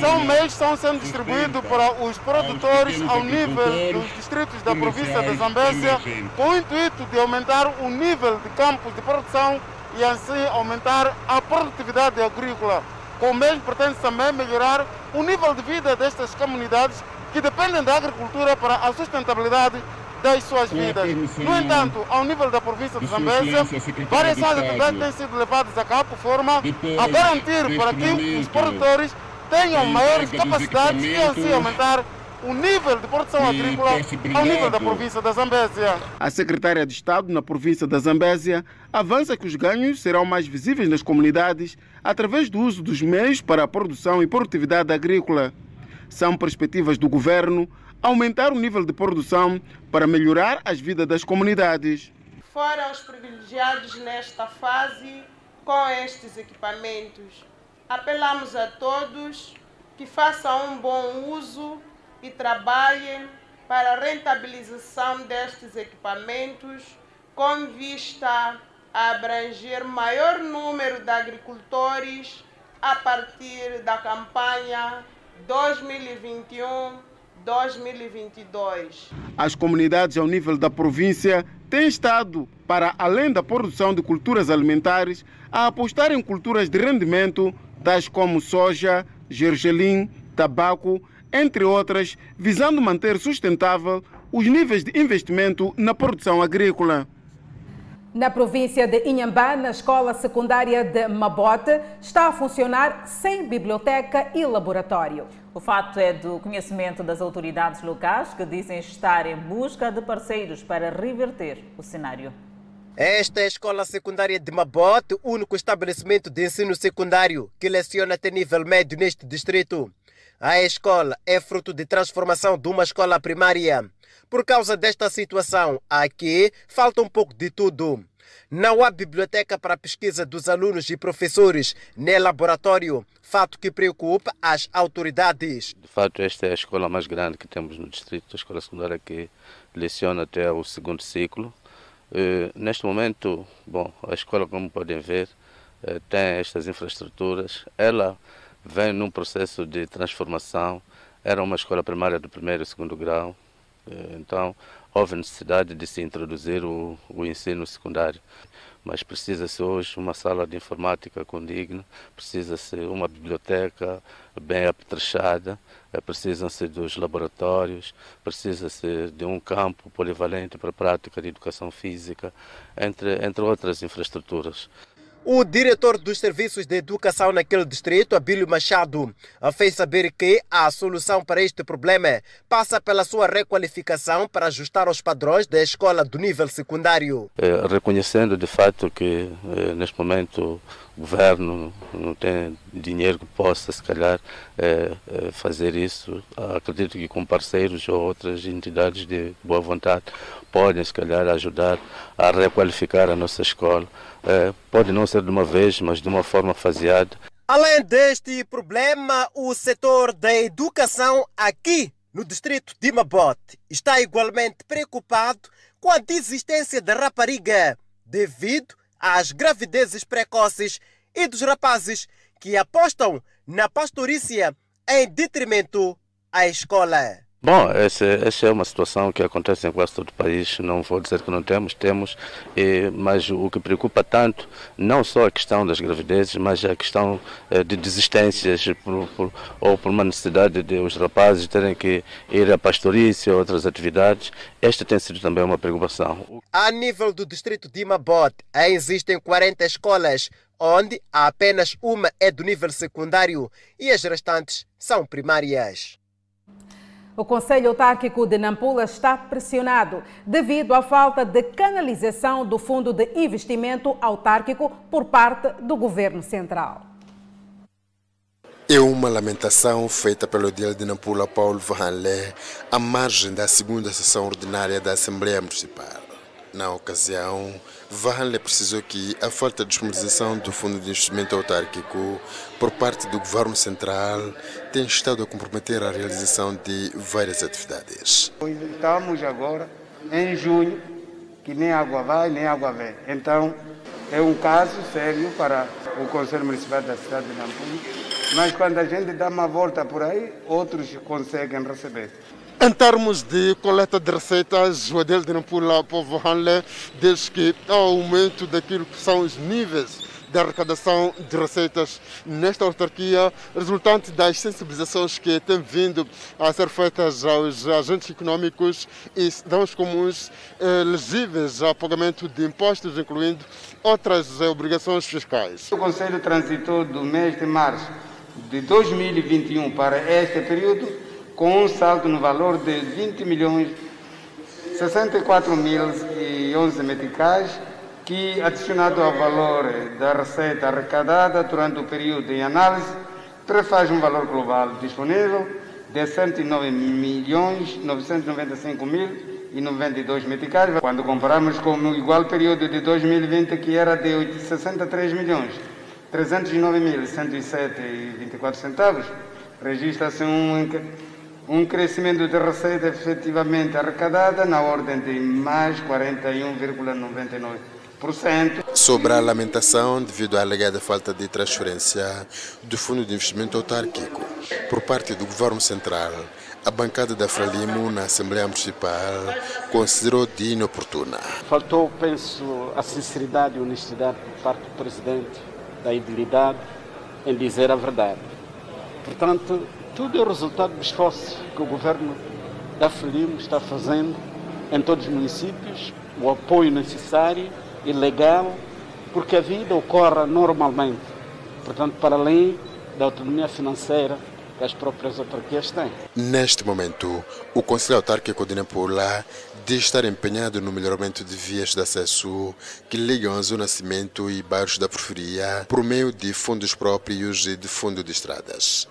São meios que estão sendo distribuídos para os produtores ao nível dos distritos da província de Zambésia, com o intuito de aumentar o nível de campos de produção e assim aumentar a produtividade agrícola. Com o mesmo pretende também melhorar o nível de vida destas comunidades que dependem da agricultura para a sustentabilidade das suas vidas. No entanto, ao nível da província de Zambésia, várias atividades têm sido levadas a cabo de forma a garantir para que os produtores tenham maiores capacidades e assim aumentar o nível de produção agrícola ao nível da província da Zambésia. A secretária de Estado na província da Zambésia avança que os ganhos serão mais visíveis nas comunidades através do uso dos meios para a produção e produtividade agrícola. São perspectivas do governo aumentar o nível de produção para melhorar as vidas das comunidades. Foram os privilegiados nesta fase com estes equipamentos. Apelamos a todos que façam um bom uso e trabalhem para a rentabilização destes equipamentos com vista a abranger maior número de agricultores a partir da campanha 2021 2022. As comunidades ao nível da província têm estado, para além da produção de culturas alimentares, a apostar em culturas de rendimento, tais como soja, gergelim, tabaco, entre outras, visando manter sustentável os níveis de investimento na produção agrícola. Na província de Inhambá, na escola secundária de Mabote, está a funcionar sem biblioteca e laboratório. O fato é do conhecimento das autoridades locais que dizem estar em busca de parceiros para reverter o cenário. Esta é a escola secundária de Mabote, o único estabelecimento de ensino secundário que leciona até nível médio neste distrito. A escola é fruto de transformação de uma escola primária. Por causa desta situação, aqui falta um pouco de tudo. Não há biblioteca para pesquisa dos alunos e professores, nem laboratório, fato que preocupa as autoridades. De fato, esta é a escola mais grande que temos no distrito, a escola secundária que leciona até o segundo ciclo. Uh, neste momento, bom, a escola, como podem ver, uh, tem estas infraestruturas. Ela vem num processo de transformação. Era uma escola primária do primeiro e segundo grau, eh, então houve necessidade de se introduzir o, o ensino secundário. Mas precisa-se hoje uma sala de informática condigna, precisa-se uma biblioteca bem apetrechada, eh, precisam-se dos laboratórios, precisa-se de um campo polivalente para a prática de educação física, entre, entre outras infraestruturas. O diretor dos serviços de educação naquele distrito, Abílio Machado, fez saber que a solução para este problema passa pela sua requalificação para ajustar aos padrões da escola do nível secundário. É, reconhecendo de fato que é, neste momento o governo não tem dinheiro que possa, se calhar, é, fazer isso, acredito que com parceiros ou outras entidades de boa vontade podem, se calhar, ajudar a requalificar a nossa escola é, pode não ser de uma vez, mas de uma forma faseada. Além deste problema, o setor da educação aqui no distrito de Mabote está igualmente preocupado com a desistência da rapariga devido às gravidezes precoces e dos rapazes que apostam na pastorícia em detrimento à escola. Bom, essa, essa, é uma situação que acontece em quase todo o país, não vou dizer que não temos, temos, mas o que preocupa tanto, não só a questão das gravidezes, mas a questão eh, de desistências por, por, ou por uma necessidade de os rapazes terem que ir à pastorícia ou outras atividades, esta tem sido também uma preocupação. A nível do distrito de Mabot, existem 40 escolas, onde apenas uma é do nível secundário e as restantes são primárias. O Conselho Autárquico de Nampula está pressionado devido à falta de canalização do Fundo de Investimento Autárquico por parte do Governo Central. É uma lamentação feita pelo Dia de Nampula Paulo Vanlé à margem da segunda sessão ordinária da Assembleia Municipal. Na ocasião, Vanle precisou que a falta de disponibilização do Fundo de Investimento Autárquico por parte do Governo Central tem estado a comprometer a realização de várias atividades. Estamos agora em junho, que nem água vai, nem água vem. Então, é um caso sério para o Conselho Municipal da cidade de Nampula, mas quando a gente dá uma volta por aí, outros conseguem receber. Em termos de coleta de receitas, o Adel de Nampula Povo Hanle diz que há aumento daquilo que são os níveis de arrecadação de receitas nesta autarquia, resultante das sensibilizações que têm vindo a ser feitas aos agentes econômicos e cidadãos comuns eh, elegíveis ao pagamento de impostos, incluindo outras eh, obrigações fiscais. O Conselho transitou do mês de março de 2021 para este período com um saldo no valor de 20 milhões 64 mil e 11 meticais, que adicionado ao valor da receita arrecadada durante o período em análise, prefaz um valor global disponível de 109 milhões 995 mil e 92 meticais, quando comparamos com o igual período de 2020 que era de 63 milhões 309 mil 107 e 24 centavos, registra-se um um crescimento de receita efetivamente arrecadada na ordem de mais 41,99%. Sobre a lamentação devido à alegada falta de transferência do Fundo de Investimento Autárquico por parte do Governo Central, a bancada da Frelimo na Assembleia Municipal considerou de inoportuna. Faltou, penso, a sinceridade e honestidade por parte do Presidente, da idilidade em dizer a verdade. Portanto, tudo é o resultado do esforço que o governo da Frelimo está fazendo em todos os municípios, o apoio necessário e legal, porque a vida ocorre normalmente. Portanto, para além da autonomia financeira que as próprias autarquias têm. Neste momento, o Conselho Autárquico de Nampula diz estar empenhado no melhoramento de vias de acesso que ligam a Zona Cimento e bairros da periferia por meio de fundos próprios e de fundo de estradas.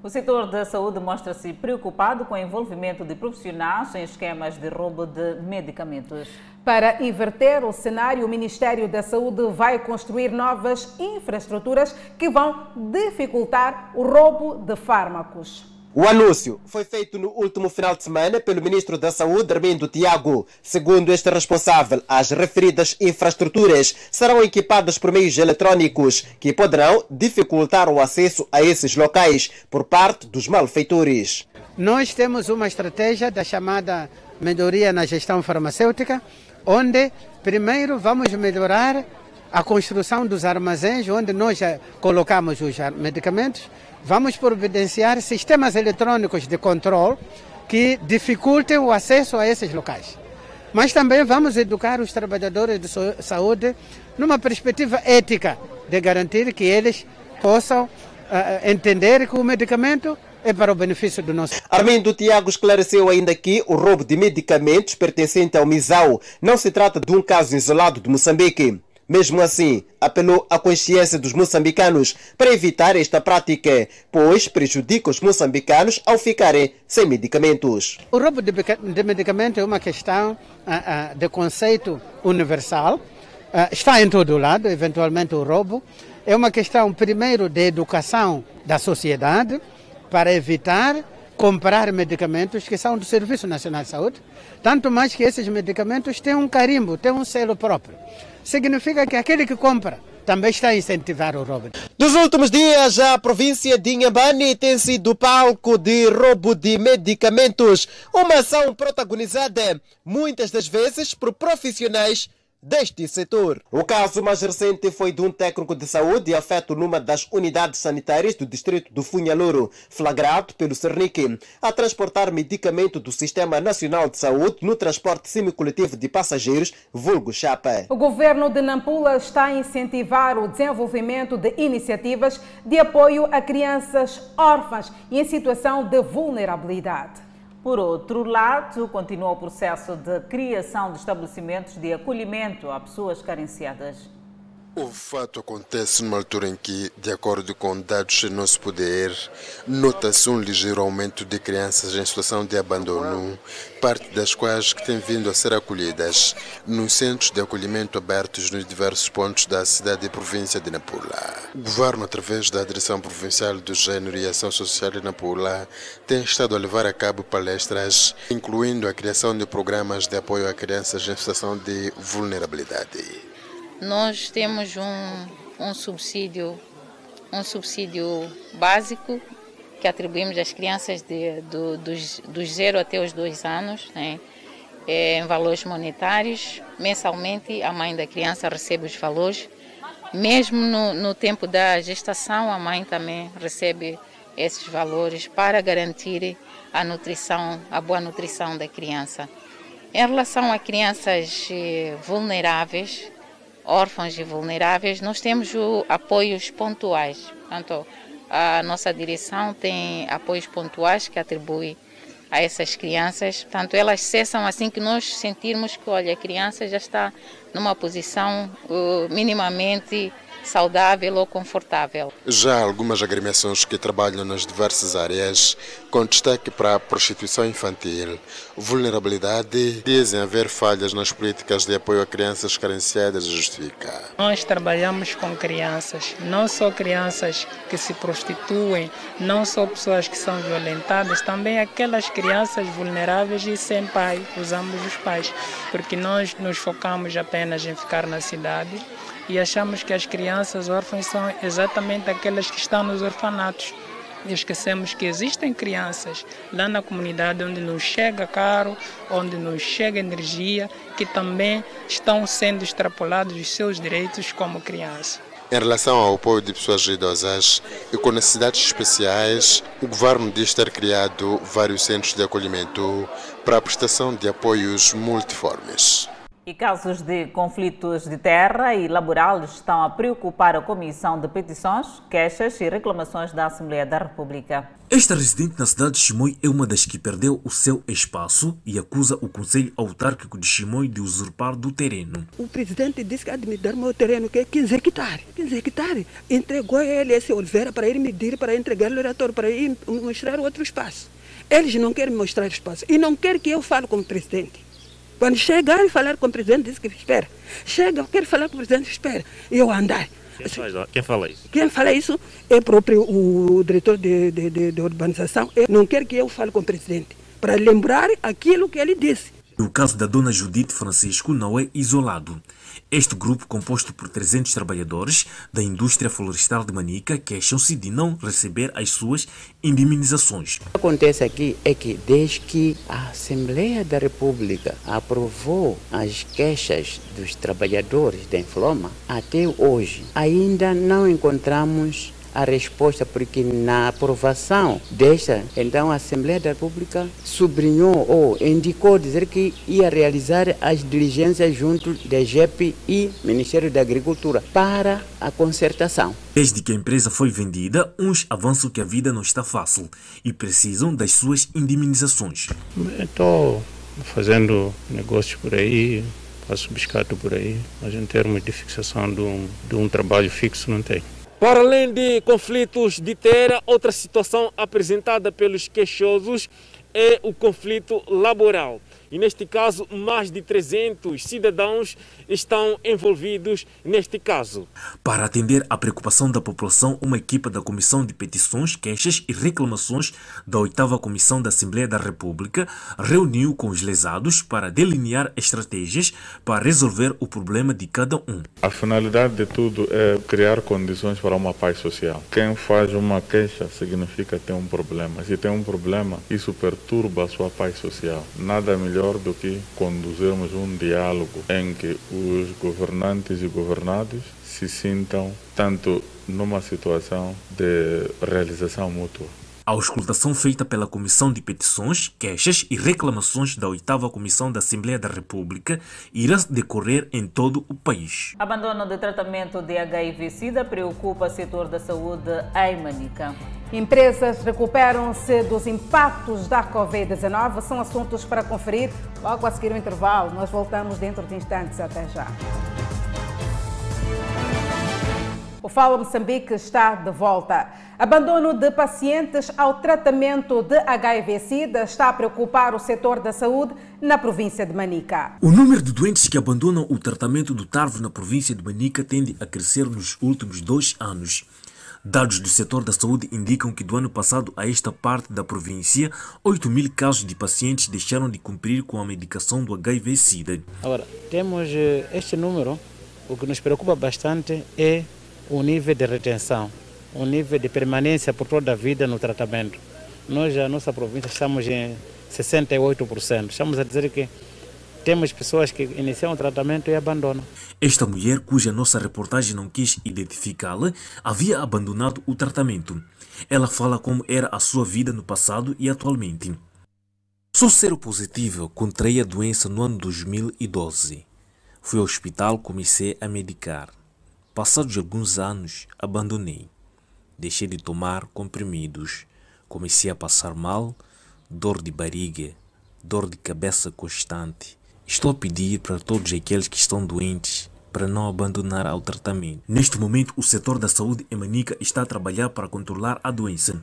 O setor da saúde mostra-se preocupado com o envolvimento de profissionais em esquemas de roubo de medicamentos. Para inverter o cenário, o Ministério da Saúde vai construir novas infraestruturas que vão dificultar o roubo de fármacos. O anúncio foi feito no último final de semana pelo ministro da Saúde, Armindo Tiago. Segundo este responsável, as referidas infraestruturas serão equipadas por meios eletrônicos que poderão dificultar o acesso a esses locais por parte dos malfeitores. Nós temos uma estratégia da chamada melhoria na gestão farmacêutica, onde primeiro vamos melhorar a construção dos armazéns, onde nós colocamos os medicamentos vamos providenciar sistemas eletrônicos de controle que dificultem o acesso a esses locais. Mas também vamos educar os trabalhadores de saúde numa perspectiva ética de garantir que eles possam uh, entender que o medicamento é para o benefício do nosso. Armindo Tiago esclareceu ainda que o roubo de medicamentos pertencente ao MISAU não se trata de um caso isolado de Moçambique. Mesmo assim, apelou à consciência dos moçambicanos para evitar esta prática, pois prejudica os moçambicanos ao ficarem sem medicamentos. O roubo de, medicamento é uma questão uh, uh, de conceito universal. Uh, está em todo lado, eventualmente, o roubo. É uma questão, primeiro, de educação da sociedade para evitar comprar medicamentos que são do Serviço Nacional de Saúde, tanto mais que esses medicamentos têm um carimbo, têm um selo próprio. Significa que aquele que compra também está a incentivar o roubo. Nos últimos dias, a província de Inhambane tem sido palco de roubo de medicamentos, uma ação protagonizada muitas das vezes por profissionais deste setor. O caso mais recente foi de um técnico de saúde afeto numa das unidades sanitárias do distrito do Funhaloro, flagrado pelo Cernic, a transportar medicamento do Sistema Nacional de Saúde no transporte semicoletivo de passageiros, vulgo chapa. O governo de Nampula está a incentivar o desenvolvimento de iniciativas de apoio a crianças órfãs e em situação de vulnerabilidade. Por outro lado, continua o processo de criação de estabelecimentos de acolhimento a pessoas carenciadas. O fato acontece numa altura em que, de acordo com dados em nosso poder, nota-se um ligeiro aumento de crianças em situação de abandono, parte das quais que têm vindo a ser acolhidas nos centros de acolhimento abertos nos diversos pontos da cidade e província de Nampula. O governo, através da Direção Provincial do Gênero e Ação Social de Nampula, tem estado a levar a cabo palestras, incluindo a criação de programas de apoio a crianças em situação de vulnerabilidade nós temos um, um subsídio um subsídio básico que atribuímos às crianças de, do, dos, dos zero até os dois anos, né? é, em valores monetários. Mensalmente, a mãe da criança recebe os valores. Mesmo no, no tempo da gestação, a mãe também recebe esses valores para garantir a nutrição, a boa nutrição da criança. Em relação a crianças eh, vulneráveis, órfãos e vulneráveis, nós temos apoios pontuais. Portanto, a nossa direção tem apoios pontuais que atribui a essas crianças. Portanto, elas cessam assim que nós sentirmos que, olha, a criança já está numa posição uh, minimamente saudável ou confortável. Já há algumas agremiações que trabalham nas diversas áreas, com destaque para a prostituição infantil, vulnerabilidade, dizem haver falhas nas políticas de apoio a crianças carenciadas justifica. Nós trabalhamos com crianças, não só crianças que se prostituem, não só pessoas que são violentadas, também aquelas crianças vulneráveis e sem pai, usamos os pais, porque nós nos focamos apenas em ficar na cidade e achamos que as crianças órfãs são exatamente aquelas que estão nos orfanatos. E esquecemos que existem crianças lá na comunidade onde não chega caro, onde não chega energia, que também estão sendo extrapolados os seus direitos como criança. Em relação ao apoio de pessoas idosas e com necessidades especiais, o governo diz ter criado vários centros de acolhimento para a prestação de apoios multiformes. E casos de conflitos de terra e laboral estão a preocupar a Comissão de Petições, Queixas e Reclamações da Assembleia da República. Esta residente na cidade de Chimoio é uma das que perdeu o seu espaço e acusa o Conselho Autárquico de Chimoio de usurpar do terreno. O presidente disse que há de me dar meu terreno, que é 15 hectares. 15 hectares. Entregou ele esse Oliveira para ele medir, para entregar o relatório, para ir mostrar outro espaço. Eles não querem mostrar espaço e não querem que eu fale como presidente. Quando chegar e falar com o presidente, diz que espera. Chega, quer falar com o presidente, espera. E eu andar. Quem, faz, quem fala isso? Quem fala isso é próprio o diretor de, de, de, de urbanização. Ele não quer que eu fale com o presidente, para lembrar aquilo que ele disse. O caso da dona Judite Francisco não é isolado. Este grupo, composto por 300 trabalhadores da indústria florestal de Manica, queixam-se de não receber as suas indemnizações. O que acontece aqui é que, desde que a Assembleia da República aprovou as queixas dos trabalhadores da Infloma, até hoje ainda não encontramos a resposta, porque na aprovação desta, então a Assembleia da República sublinhou ou indicou dizer que ia realizar as diligências junto da GEP e Ministério da Agricultura para a concertação. Desde que a empresa foi vendida, uns avançam que a vida não está fácil e precisam das suas indemnizações. Estou fazendo negócios por aí, faço biscato por aí, mas em termos de fixação de um, de um trabalho fixo não tem. Para além de conflitos de terra, outra situação apresentada pelos queixosos é o conflito laboral. E neste caso, mais de 300 cidadãos estão envolvidos neste caso. Para atender à preocupação da população, uma equipa da Comissão de Petições, Queixas e Reclamações da 8 Comissão da Assembleia da República reuniu com os lesados para delinear estratégias para resolver o problema de cada um. A finalidade de tudo é criar condições para uma paz social. Quem faz uma queixa significa ter um problema. Se tem um problema, isso perturba a sua paz social. Nada melhor melhor do que conduzirmos um diálogo em que os governantes e governados se sintam tanto numa situação de realização mútua. A auscultação feita pela Comissão de Petições, Queixas e Reclamações da 8 Comissão da Assembleia da República irá decorrer em todo o país. Abandono de tratamento de HIV-Sida preocupa o setor da saúde em Manica. Empresas recuperam-se dos impactos da Covid-19. São assuntos para conferir logo a seguir o intervalo. Nós voltamos dentro de instantes. Até já. O Fala Moçambique está de volta. Abandono de pacientes ao tratamento de HIV-Sida está a preocupar o setor da saúde na província de Manica. O número de doentes que abandonam o tratamento do TARV na província de Manica tende a crescer nos últimos dois anos. Dados do setor da saúde indicam que do ano passado a esta parte da província, 8 mil casos de pacientes deixaram de cumprir com a medicação do HIV-Sida. Agora, temos este número, o que nos preocupa bastante é o nível de retenção, o nível de permanência por toda a vida no tratamento. Nós, a nossa província, estamos em 68%. Estamos a dizer que temos pessoas que iniciam o tratamento e abandonam. Esta mulher, cuja nossa reportagem não quis identificá-la, havia abandonado o tratamento. Ela fala como era a sua vida no passado e atualmente. Sou seropositivo, contraí a doença no ano 2012. Fui ao hospital, comecei a medicar. Passados alguns anos, abandonei. Deixei de tomar comprimidos. Comecei a passar mal, dor de barriga, dor de cabeça constante. Estou a pedir para todos aqueles que estão doentes para não abandonar ao tratamento. Neste momento, o setor da saúde em Manica está a trabalhar para controlar a doença.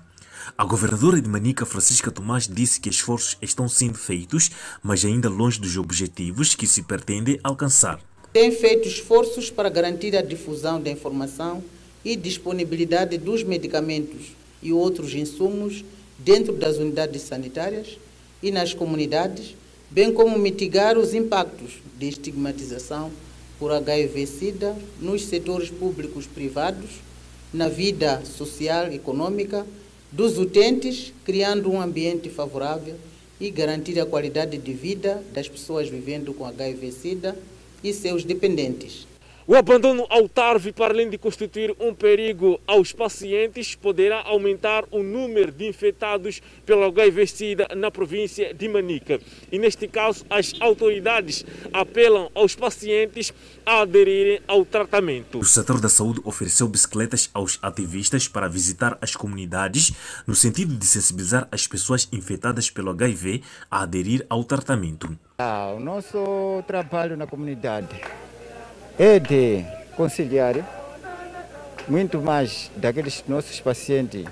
A governadora de Manica, Francisca Tomás, disse que esforços estão sendo feitos, mas ainda longe dos objetivos que se pretende alcançar tem feito esforços para garantir a difusão da informação e disponibilidade dos medicamentos e outros insumos dentro das unidades sanitárias e nas comunidades, bem como mitigar os impactos de estigmatização por HIV-Sida nos setores públicos privados, na vida social e econômica dos utentes, criando um ambiente favorável e garantir a qualidade de vida das pessoas vivendo com HIV-Sida e seus dependentes. O abandono ao TARV, para além de constituir um perigo aos pacientes, poderá aumentar o número de infectados pelo HIV-Sida na província de Manica. E neste caso, as autoridades apelam aos pacientes a aderirem ao tratamento. O setor da saúde ofereceu bicicletas aos ativistas para visitar as comunidades, no sentido de sensibilizar as pessoas infectadas pelo HIV a aderir ao tratamento. Ah, o nosso trabalho na comunidade é de conciliar muito mais daqueles nossos pacientes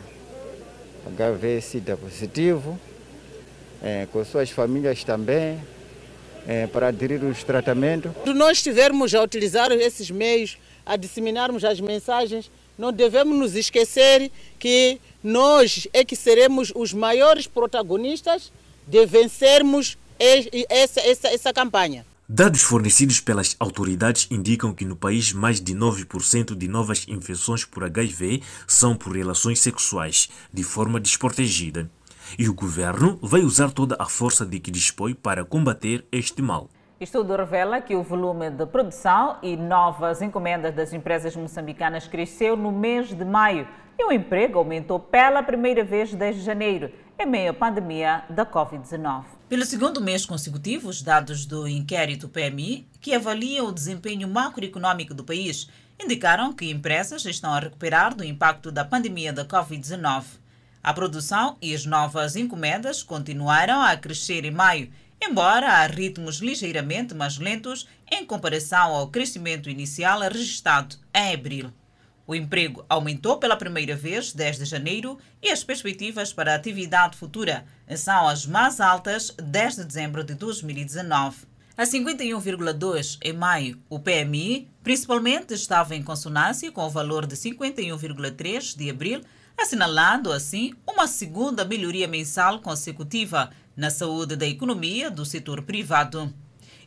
HIV SIDA positivo, é, com suas famílias também, é, para aderir aos tratamentos. Se nós estivermos a utilizar esses meios, a disseminarmos as mensagens, não devemos nos esquecer que nós é que seremos os maiores protagonistas de vencermos essa, essa, essa campanha. Dados fornecidos pelas autoridades indicam que no país mais de 9% de novas infecções por HIV são por relações sexuais, de forma desprotegida. E o governo vai usar toda a força de que dispõe para combater este mal. Estudo revela que o volume de produção e novas encomendas das empresas moçambicanas cresceu no mês de maio e o emprego aumentou pela primeira vez desde janeiro, em meio à pandemia da Covid-19. Pelo segundo mês consecutivo, os dados do inquérito PMI, que avalia o desempenho macroeconômico do país, indicaram que empresas estão a recuperar do impacto da pandemia da Covid-19. A produção e as novas encomendas continuaram a crescer em maio, embora a ritmos ligeiramente mais lentos em comparação ao crescimento inicial registrado em abril. O emprego aumentou pela primeira vez desde janeiro e as perspectivas para a atividade futura são as mais altas desde dezembro de 2019. A 51,2 em maio, o PMI principalmente estava em consonância com o valor de 51,3 de abril, assinalando assim uma segunda melhoria mensal consecutiva na saúde da economia do setor privado.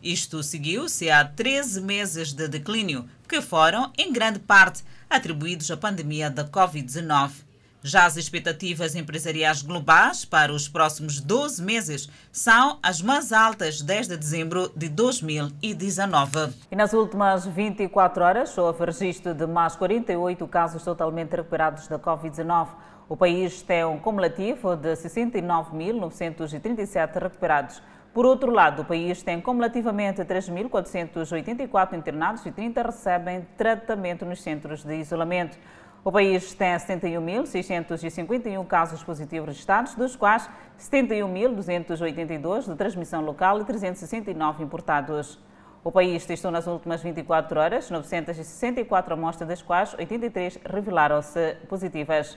Isto seguiu-se a 13 meses de declínio, que foram, em grande parte, atribuídos à pandemia da Covid-19. Já as expectativas empresariais globais para os próximos 12 meses são as mais altas desde dezembro de 2019. E nas últimas 24 horas houve registro de mais 48 casos totalmente recuperados da Covid-19. O país tem um cumulativo de 69.937 recuperados. Por outro lado, o país tem cumulativamente 3.484 internados e 30 recebem tratamento nos centros de isolamento. O país tem 71.651 casos positivos registrados, dos quais 71.282 de transmissão local e 369 importados. O país testou nas últimas 24 horas 964 amostras, das quais 83 revelaram-se positivas.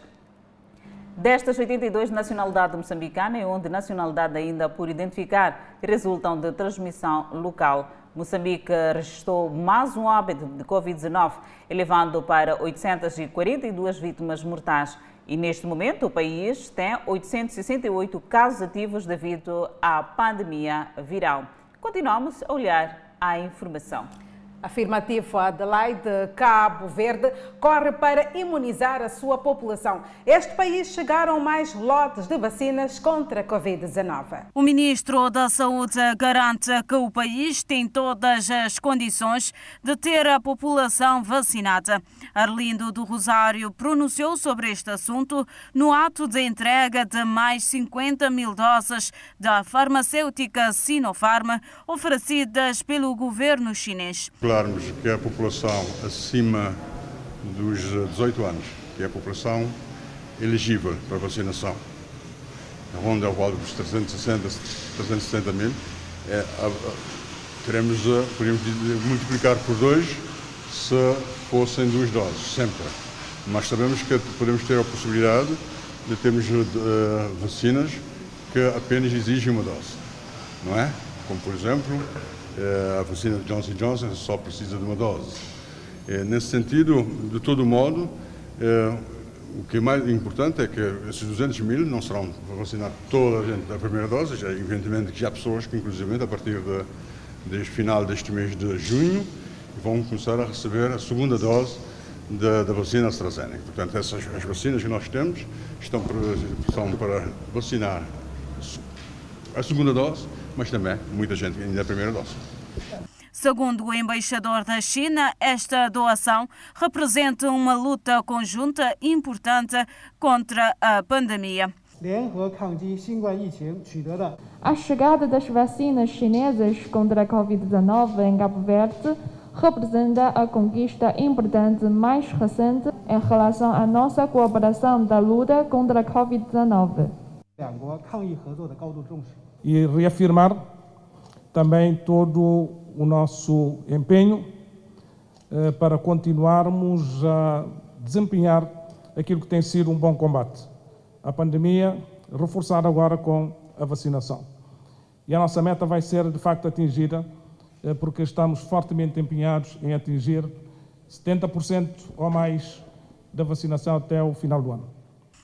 Destas 82 nacionalidade moçambicana e onde nacionalidade ainda por identificar resultam de transmissão local. Moçambique registrou mais um óbito de Covid-19, elevando para 842 vítimas mortais. E neste momento o país tem 868 casos ativos devido à pandemia viral. Continuamos a olhar a informação. Afirmativo, Adelaide Cabo Verde corre para imunizar a sua população. Este país chegaram mais lotes de vacinas contra a Covid-19. O ministro da Saúde garante que o país tem todas as condições de ter a população vacinada. Arlindo do Rosário pronunciou sobre este assunto no ato de entrega de mais 50 mil doses da farmacêutica Sinopharm oferecidas pelo governo chinês calcularmos que a população acima dos 18 anos, que é a população elegível para vacinação, ronda ao volta dos 360, 370 mil, é, teremos, podemos multiplicar por dois se fossem duas doses, sempre. Mas sabemos que podemos ter a possibilidade de termos uh, vacinas que apenas exigem uma dose, não é? Como, por exemplo, a vacina Johnson Johnson só precisa de uma dose. É, nesse sentido, de todo modo, é, o que é mais importante é que esses 200 mil não serão vacinados toda a gente da primeira dose, já, evidentemente que já há pessoas que, inclusive, a partir de, desde final deste mês de junho, vão começar a receber a segunda dose da, da vacina AstraZeneca. Portanto, essas as vacinas que nós temos estão para, são para vacinar a segunda dose, mas também muita gente ainda a primeira dose. Segundo o embaixador da China, esta doação representa uma luta conjunta importante contra a pandemia. A chegada das vacinas chinesas contra a Covid-19 em Cabo Verde representa a conquista importante mais recente em relação à nossa cooperação da luta contra a Covid-19. E reafirmar também todo o nosso empenho eh, para continuarmos a desempenhar aquilo que tem sido um bom combate. A pandemia, reforçada agora com a vacinação. E a nossa meta vai ser, de facto, atingida eh, porque estamos fortemente empenhados em atingir 70% ou mais da vacinação até o final do ano.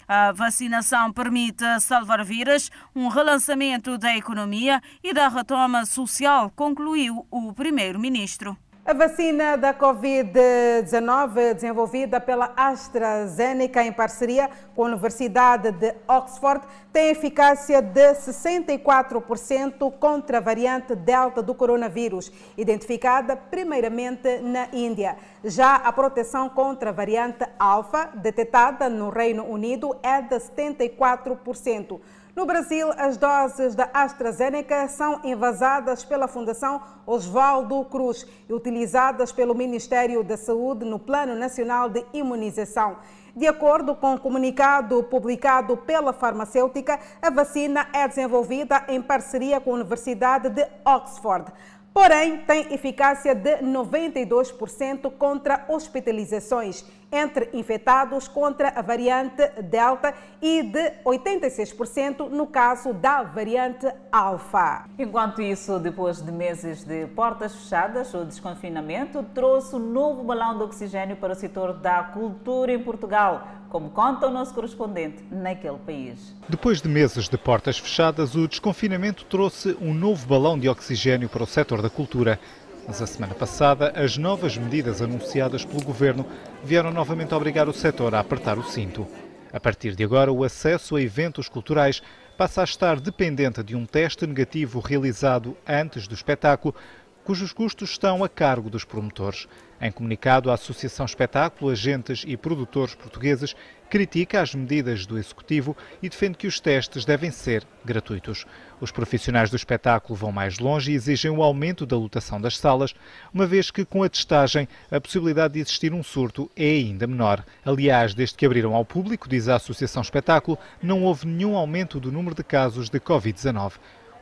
A vacinação permite salvar vidas, um relançamento da economia e da retoma social, concluiu o primeiro-ministro. A vacina da Covid-19, desenvolvida pela AstraZeneca em parceria com a Universidade de Oxford, tem eficácia de 64% contra a variante Delta do coronavírus, identificada primeiramente na Índia. Já a proteção contra a variante Alfa, detectada no Reino Unido, é de 74%. No Brasil, as doses da AstraZeneca são envasadas pela Fundação Oswaldo Cruz e utilizadas pelo Ministério da Saúde no Plano Nacional de Imunização. De acordo com o um comunicado publicado pela farmacêutica, a vacina é desenvolvida em parceria com a Universidade de Oxford porém tem eficácia de 92% contra hospitalizações entre infectados contra a variante Delta e de 86% no caso da variante Alfa. Enquanto isso, depois de meses de portas fechadas, o desconfinamento trouxe um novo balão de oxigênio para o setor da cultura em Portugal, como conta o nosso correspondente naquele país. Depois de meses de portas fechadas, o desconfinamento trouxe um novo balão de oxigênio para o setor da cultura. Mas a semana passada, as novas medidas anunciadas pelo governo vieram novamente obrigar o setor a apertar o cinto. A partir de agora, o acesso a eventos culturais passa a estar dependente de um teste negativo realizado antes do espetáculo, cujos custos estão a cargo dos promotores. Em comunicado, a Associação Espetáculo, Agentes e Produtores Portugueses critica as medidas do Executivo e defende que os testes devem ser gratuitos. Os profissionais do espetáculo vão mais longe e exigem o aumento da lotação das salas, uma vez que com a testagem a possibilidade de existir um surto é ainda menor. Aliás, desde que abriram ao público, diz a Associação Espetáculo, não houve nenhum aumento do número de casos de Covid-19.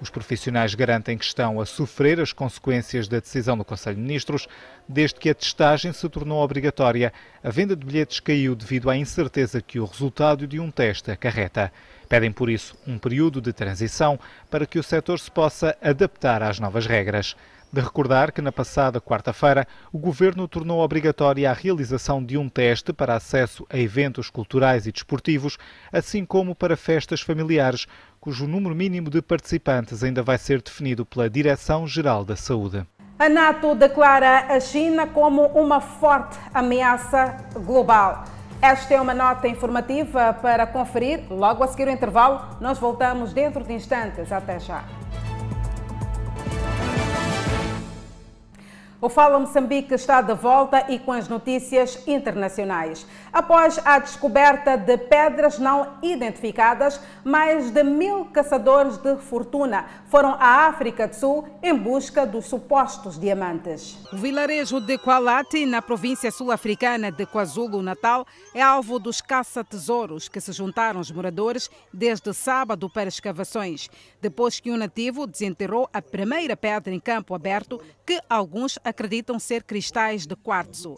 Os profissionais garantem que estão a sofrer as consequências da decisão do Conselho de Ministros. Desde que a testagem se tornou obrigatória, a venda de bilhetes caiu devido à incerteza que o resultado de um teste acarreta. Pedem, por isso, um período de transição para que o setor se possa adaptar às novas regras de recordar que na passada quarta-feira o Governo tornou obrigatória a realização de um teste para acesso a eventos culturais e desportivos, assim como para festas familiares, cujo número mínimo de participantes ainda vai ser definido pela Direção-Geral da Saúde. A NATO declara a China como uma forte ameaça global. Esta é uma nota informativa para conferir. Logo a seguir o intervalo, nós voltamos dentro de instantes. Até já. O Fala Moçambique está de volta e com as notícias internacionais. Após a descoberta de pedras não identificadas, mais de mil caçadores de fortuna foram à África do Sul em busca dos supostos diamantes. O vilarejo de Kualati, na província sul-africana de KwaZulu-Natal, é alvo dos caça-tesouros que se juntaram aos moradores desde sábado para escavações, depois que um nativo desenterrou a primeira pedra em campo aberto que alguns acreditam ser cristais de quartzo.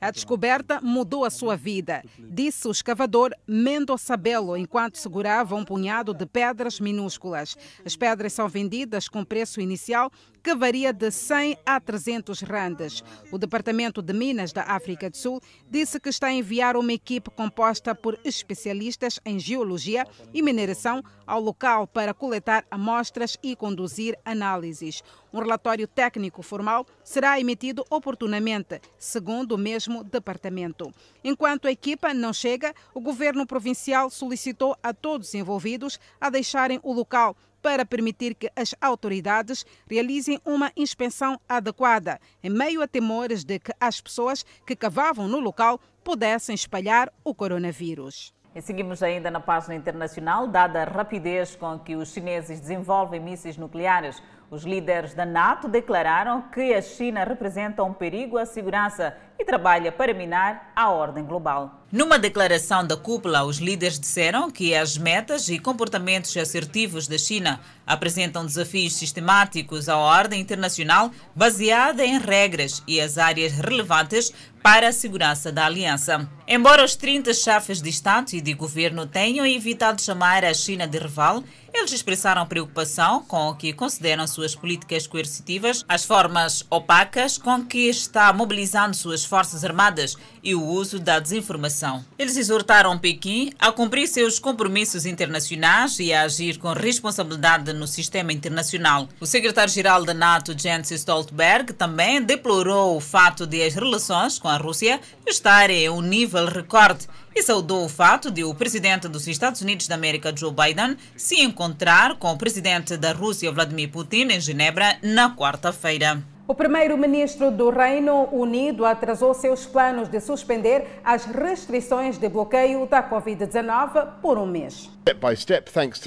A descoberta mudou a sua vida, disse o escavador Mendo Sabelo, enquanto segurava um punhado de pedras minúsculas. As pedras são vendidas com preço inicial que varia de 100 a 300 randes. O Departamento de Minas da África do Sul disse que está a enviar uma equipe composta por especialistas em geologia e mineração ao local para coletar amostras e conduzir análises. Um relatório técnico formal será emitido oportunamente, segundo o mesmo departamento. Enquanto a equipa não chega, o governo provincial solicitou a todos os envolvidos a deixarem o local para permitir que as autoridades realizem uma inspeção adequada, em meio a temores de que as pessoas que cavavam no local pudessem espalhar o coronavírus. E seguimos ainda na página internacional, dada a rapidez com que os chineses desenvolvem mísseis nucleares. Os líderes da NATO declararam que a China representa um perigo à segurança e trabalha para minar a ordem global. Numa declaração da cúpula, os líderes disseram que as metas e comportamentos assertivos da China apresentam desafios sistemáticos à ordem internacional baseada em regras e as áreas relevantes para a segurança da aliança. Embora os 30 chefes de Estado e de governo tenham evitado chamar a China de rival, eles expressaram preocupação com o que consideram suas políticas coercitivas, as formas opacas com que está mobilizando suas Forças Armadas e o uso da desinformação. Eles exortaram Pequim a cumprir seus compromissos internacionais e a agir com responsabilidade no sistema internacional. O secretário-geral da NATO, Jens Stoltenberg, também deplorou o fato de as relações com a Rússia estarem em um nível recorde e saudou o fato de o presidente dos Estados Unidos da América, Joe Biden, se encontrar com o presidente da Rússia, Vladimir Putin, em Genebra, na quarta-feira. O primeiro-ministro do Reino Unido atrasou seus planos de suspender as restrições de bloqueio da Covid-19 por um mês.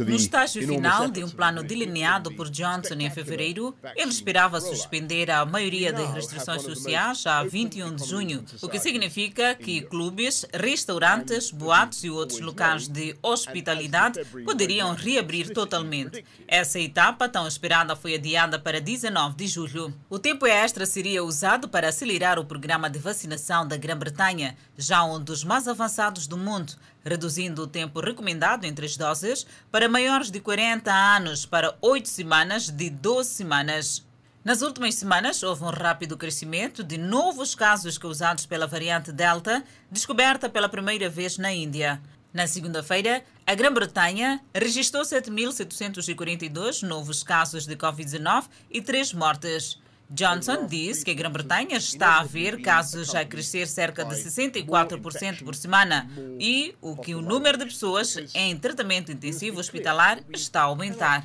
No estágio final de um plano delineado por Johnson em fevereiro, ele esperava suspender a maioria das restrições sociais a 21 de junho, o que significa que clubes, restaurantes, boatos e outros locais de hospitalidade poderiam reabrir totalmente. Essa etapa tão esperada foi adiada para 19 de julho. O tempo extra seria usado para acelerar o programa de vacinação da Grã-Bretanha, já um dos mais avançados do mundo, reduzindo o tempo recomendado entre as doses para maiores de 40 anos para 8 semanas de 12 semanas. Nas últimas semanas, houve um rápido crescimento de novos casos causados pela variante Delta, descoberta pela primeira vez na Índia. Na segunda-feira, a Grã-Bretanha registrou 7.742 novos casos de Covid-19 e 3 mortes. Johnson diz que a Grã-Bretanha está a ver casos a crescer cerca de 64% por semana e o que o número de pessoas em tratamento intensivo hospitalar está a aumentar.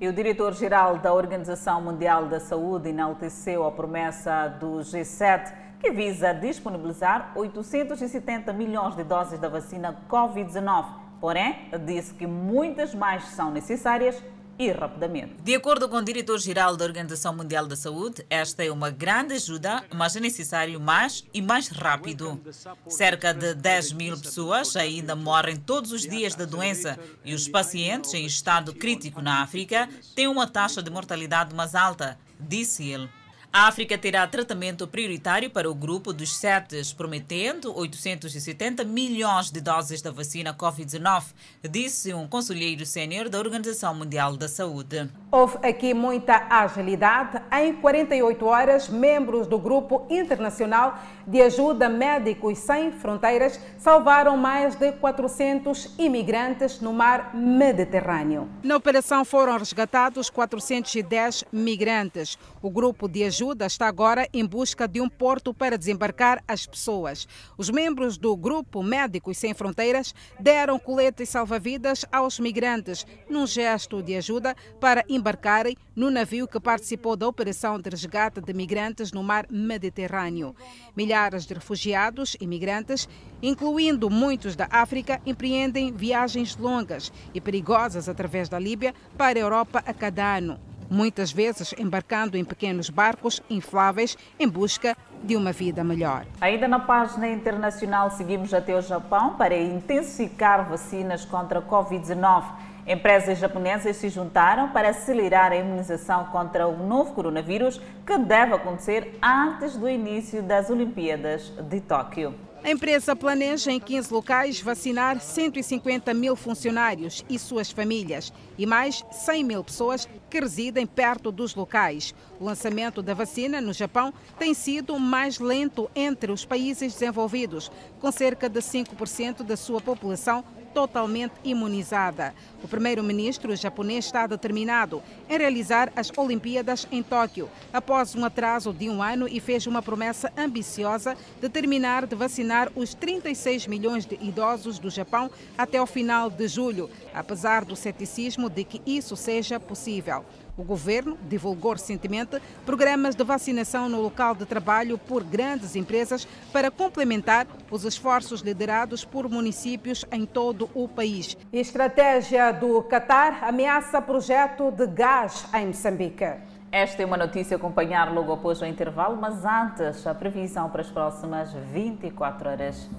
E o diretor-geral da Organização Mundial da Saúde enalteceu a promessa do G7 que visa disponibilizar 870 milhões de doses da vacina Covid-19. Porém, disse que muitas mais são necessárias e rapidamente. De acordo com o diretor-geral da Organização Mundial da Saúde, esta é uma grande ajuda, mas é necessário mais e mais rápido. Cerca de 10 mil pessoas ainda morrem todos os dias da doença e os pacientes em estado crítico na África têm uma taxa de mortalidade mais alta, disse ele. A África terá tratamento prioritário para o grupo dos sete, prometendo 870 milhões de doses da vacina Covid-19, disse um conselheiro sênior da Organização Mundial da Saúde. Houve aqui muita agilidade. Em 48 horas, membros do Grupo Internacional de Ajuda Médicos Sem Fronteiras salvaram mais de 400 imigrantes no mar Mediterrâneo. Na operação foram resgatados 410 migrantes. O grupo de ajuda ajuda está agora em busca de um porto para desembarcar as pessoas. Os membros do Grupo Médicos Sem Fronteiras deram coletes salva-vidas aos migrantes, num gesto de ajuda para embarcarem no navio que participou da operação de resgate de migrantes no mar Mediterrâneo. Milhares de refugiados e migrantes, incluindo muitos da África, empreendem viagens longas e perigosas através da Líbia para a Europa a cada ano muitas vezes embarcando em pequenos barcos infláveis em busca de uma vida melhor. Ainda na página internacional, seguimos até o Japão para intensificar vacinas contra a Covid-19. Empresas japonesas se juntaram para acelerar a imunização contra o novo coronavírus, que deve acontecer antes do início das Olimpíadas de Tóquio. A empresa planeja em 15 locais vacinar 150 mil funcionários e suas famílias e mais 100 mil pessoas que residem perto dos locais. O lançamento da vacina no Japão tem sido mais lento entre os países desenvolvidos, com cerca de 5% da sua população totalmente imunizada. O primeiro-ministro japonês está determinado em realizar as Olimpíadas em Tóquio, após um atraso de um ano e fez uma promessa ambiciosa de terminar de vacinar os 36 milhões de idosos do Japão até o final de julho, apesar do ceticismo de que isso seja possível. O governo divulgou recentemente programas de vacinação no local de trabalho por grandes empresas para complementar os esforços liderados por municípios em todo o país. Estratégia do Catar ameaça projeto de gás em Moçambique. Esta é uma notícia a acompanhar logo após o intervalo, mas antes a previsão para as próximas 24 horas.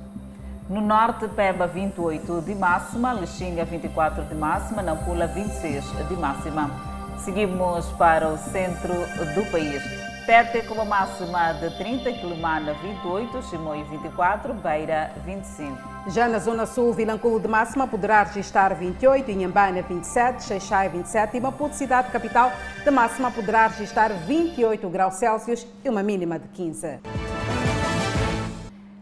No norte, Peba 28 de máxima, Lixinga 24 de máxima, Nampula 26 de máxima. Seguimos para o centro do país. Tete com uma máxima de 30, Quilomana 28, Chimoio 24, Beira 25. Já na Zona Sul, Vilanculo de máxima poderá registrar 28, Inhambana 27, Xeixai 27 e Maputo, cidade capital, de máxima poderá registrar 28 graus Celsius e uma mínima de 15.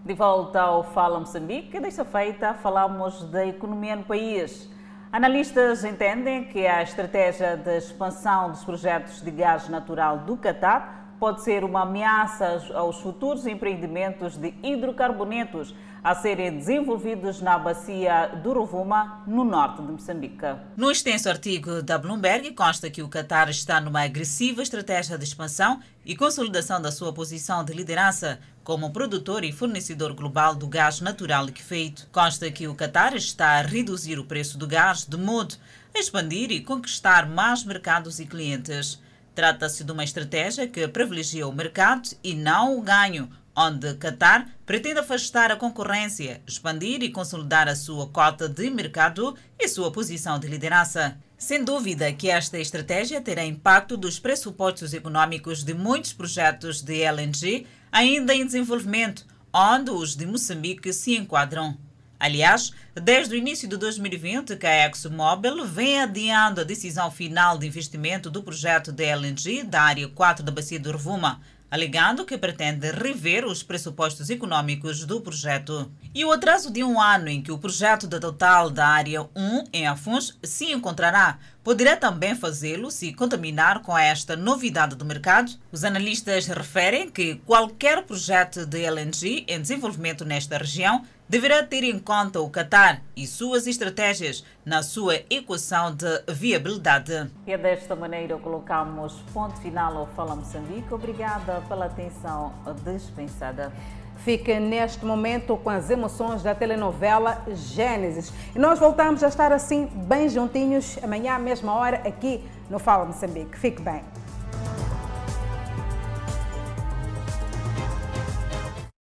De volta ao Fala Moçambique, desta feita falamos da economia no país. Analistas entendem que a estratégia de expansão dos projetos de gás natural do Catar pode ser uma ameaça aos futuros empreendimentos de hidrocarbonetos a serem desenvolvidos na bacia do Rovuma, no norte de Moçambique. No extenso artigo da Bloomberg, consta que o Catar está numa agressiva estratégia de expansão e consolidação da sua posição de liderança como produtor e fornecedor global do gás natural liquefeito. Consta que o Qatar está a reduzir o preço do gás de modo a expandir e conquistar mais mercados e clientes. Trata-se de uma estratégia que privilegia o mercado e não o ganho, onde Qatar pretende afastar a concorrência, expandir e consolidar a sua cota de mercado e sua posição de liderança. Sem dúvida que esta estratégia terá impacto dos pressupostos econômicos de muitos projetos de LNG ainda em desenvolvimento, onde os de Moçambique se enquadram. Aliás, desde o início de 2020 que a ExxonMobil vem adiando a decisão final de investimento do projeto de LNG da área 4 da Bacia do Rovuma, alegando que pretende rever os pressupostos econômicos do projeto. E o atraso de um ano em que o projeto da Total da Área 1 em Afuns se encontrará poderá também fazê-lo se contaminar com esta novidade do mercado. Os analistas referem que qualquer projeto de LNG em desenvolvimento nesta região deverá ter em conta o Qatar e suas estratégias na sua equação de viabilidade. E é desta maneira colocamos ponto final ao Fala Moçambique. Obrigada pela atenção dispensada. Fique neste momento com as emoções da telenovela Gênesis. E nós voltamos a estar assim, bem juntinhos, amanhã à mesma hora, aqui no Fala Moçambique. Fique bem.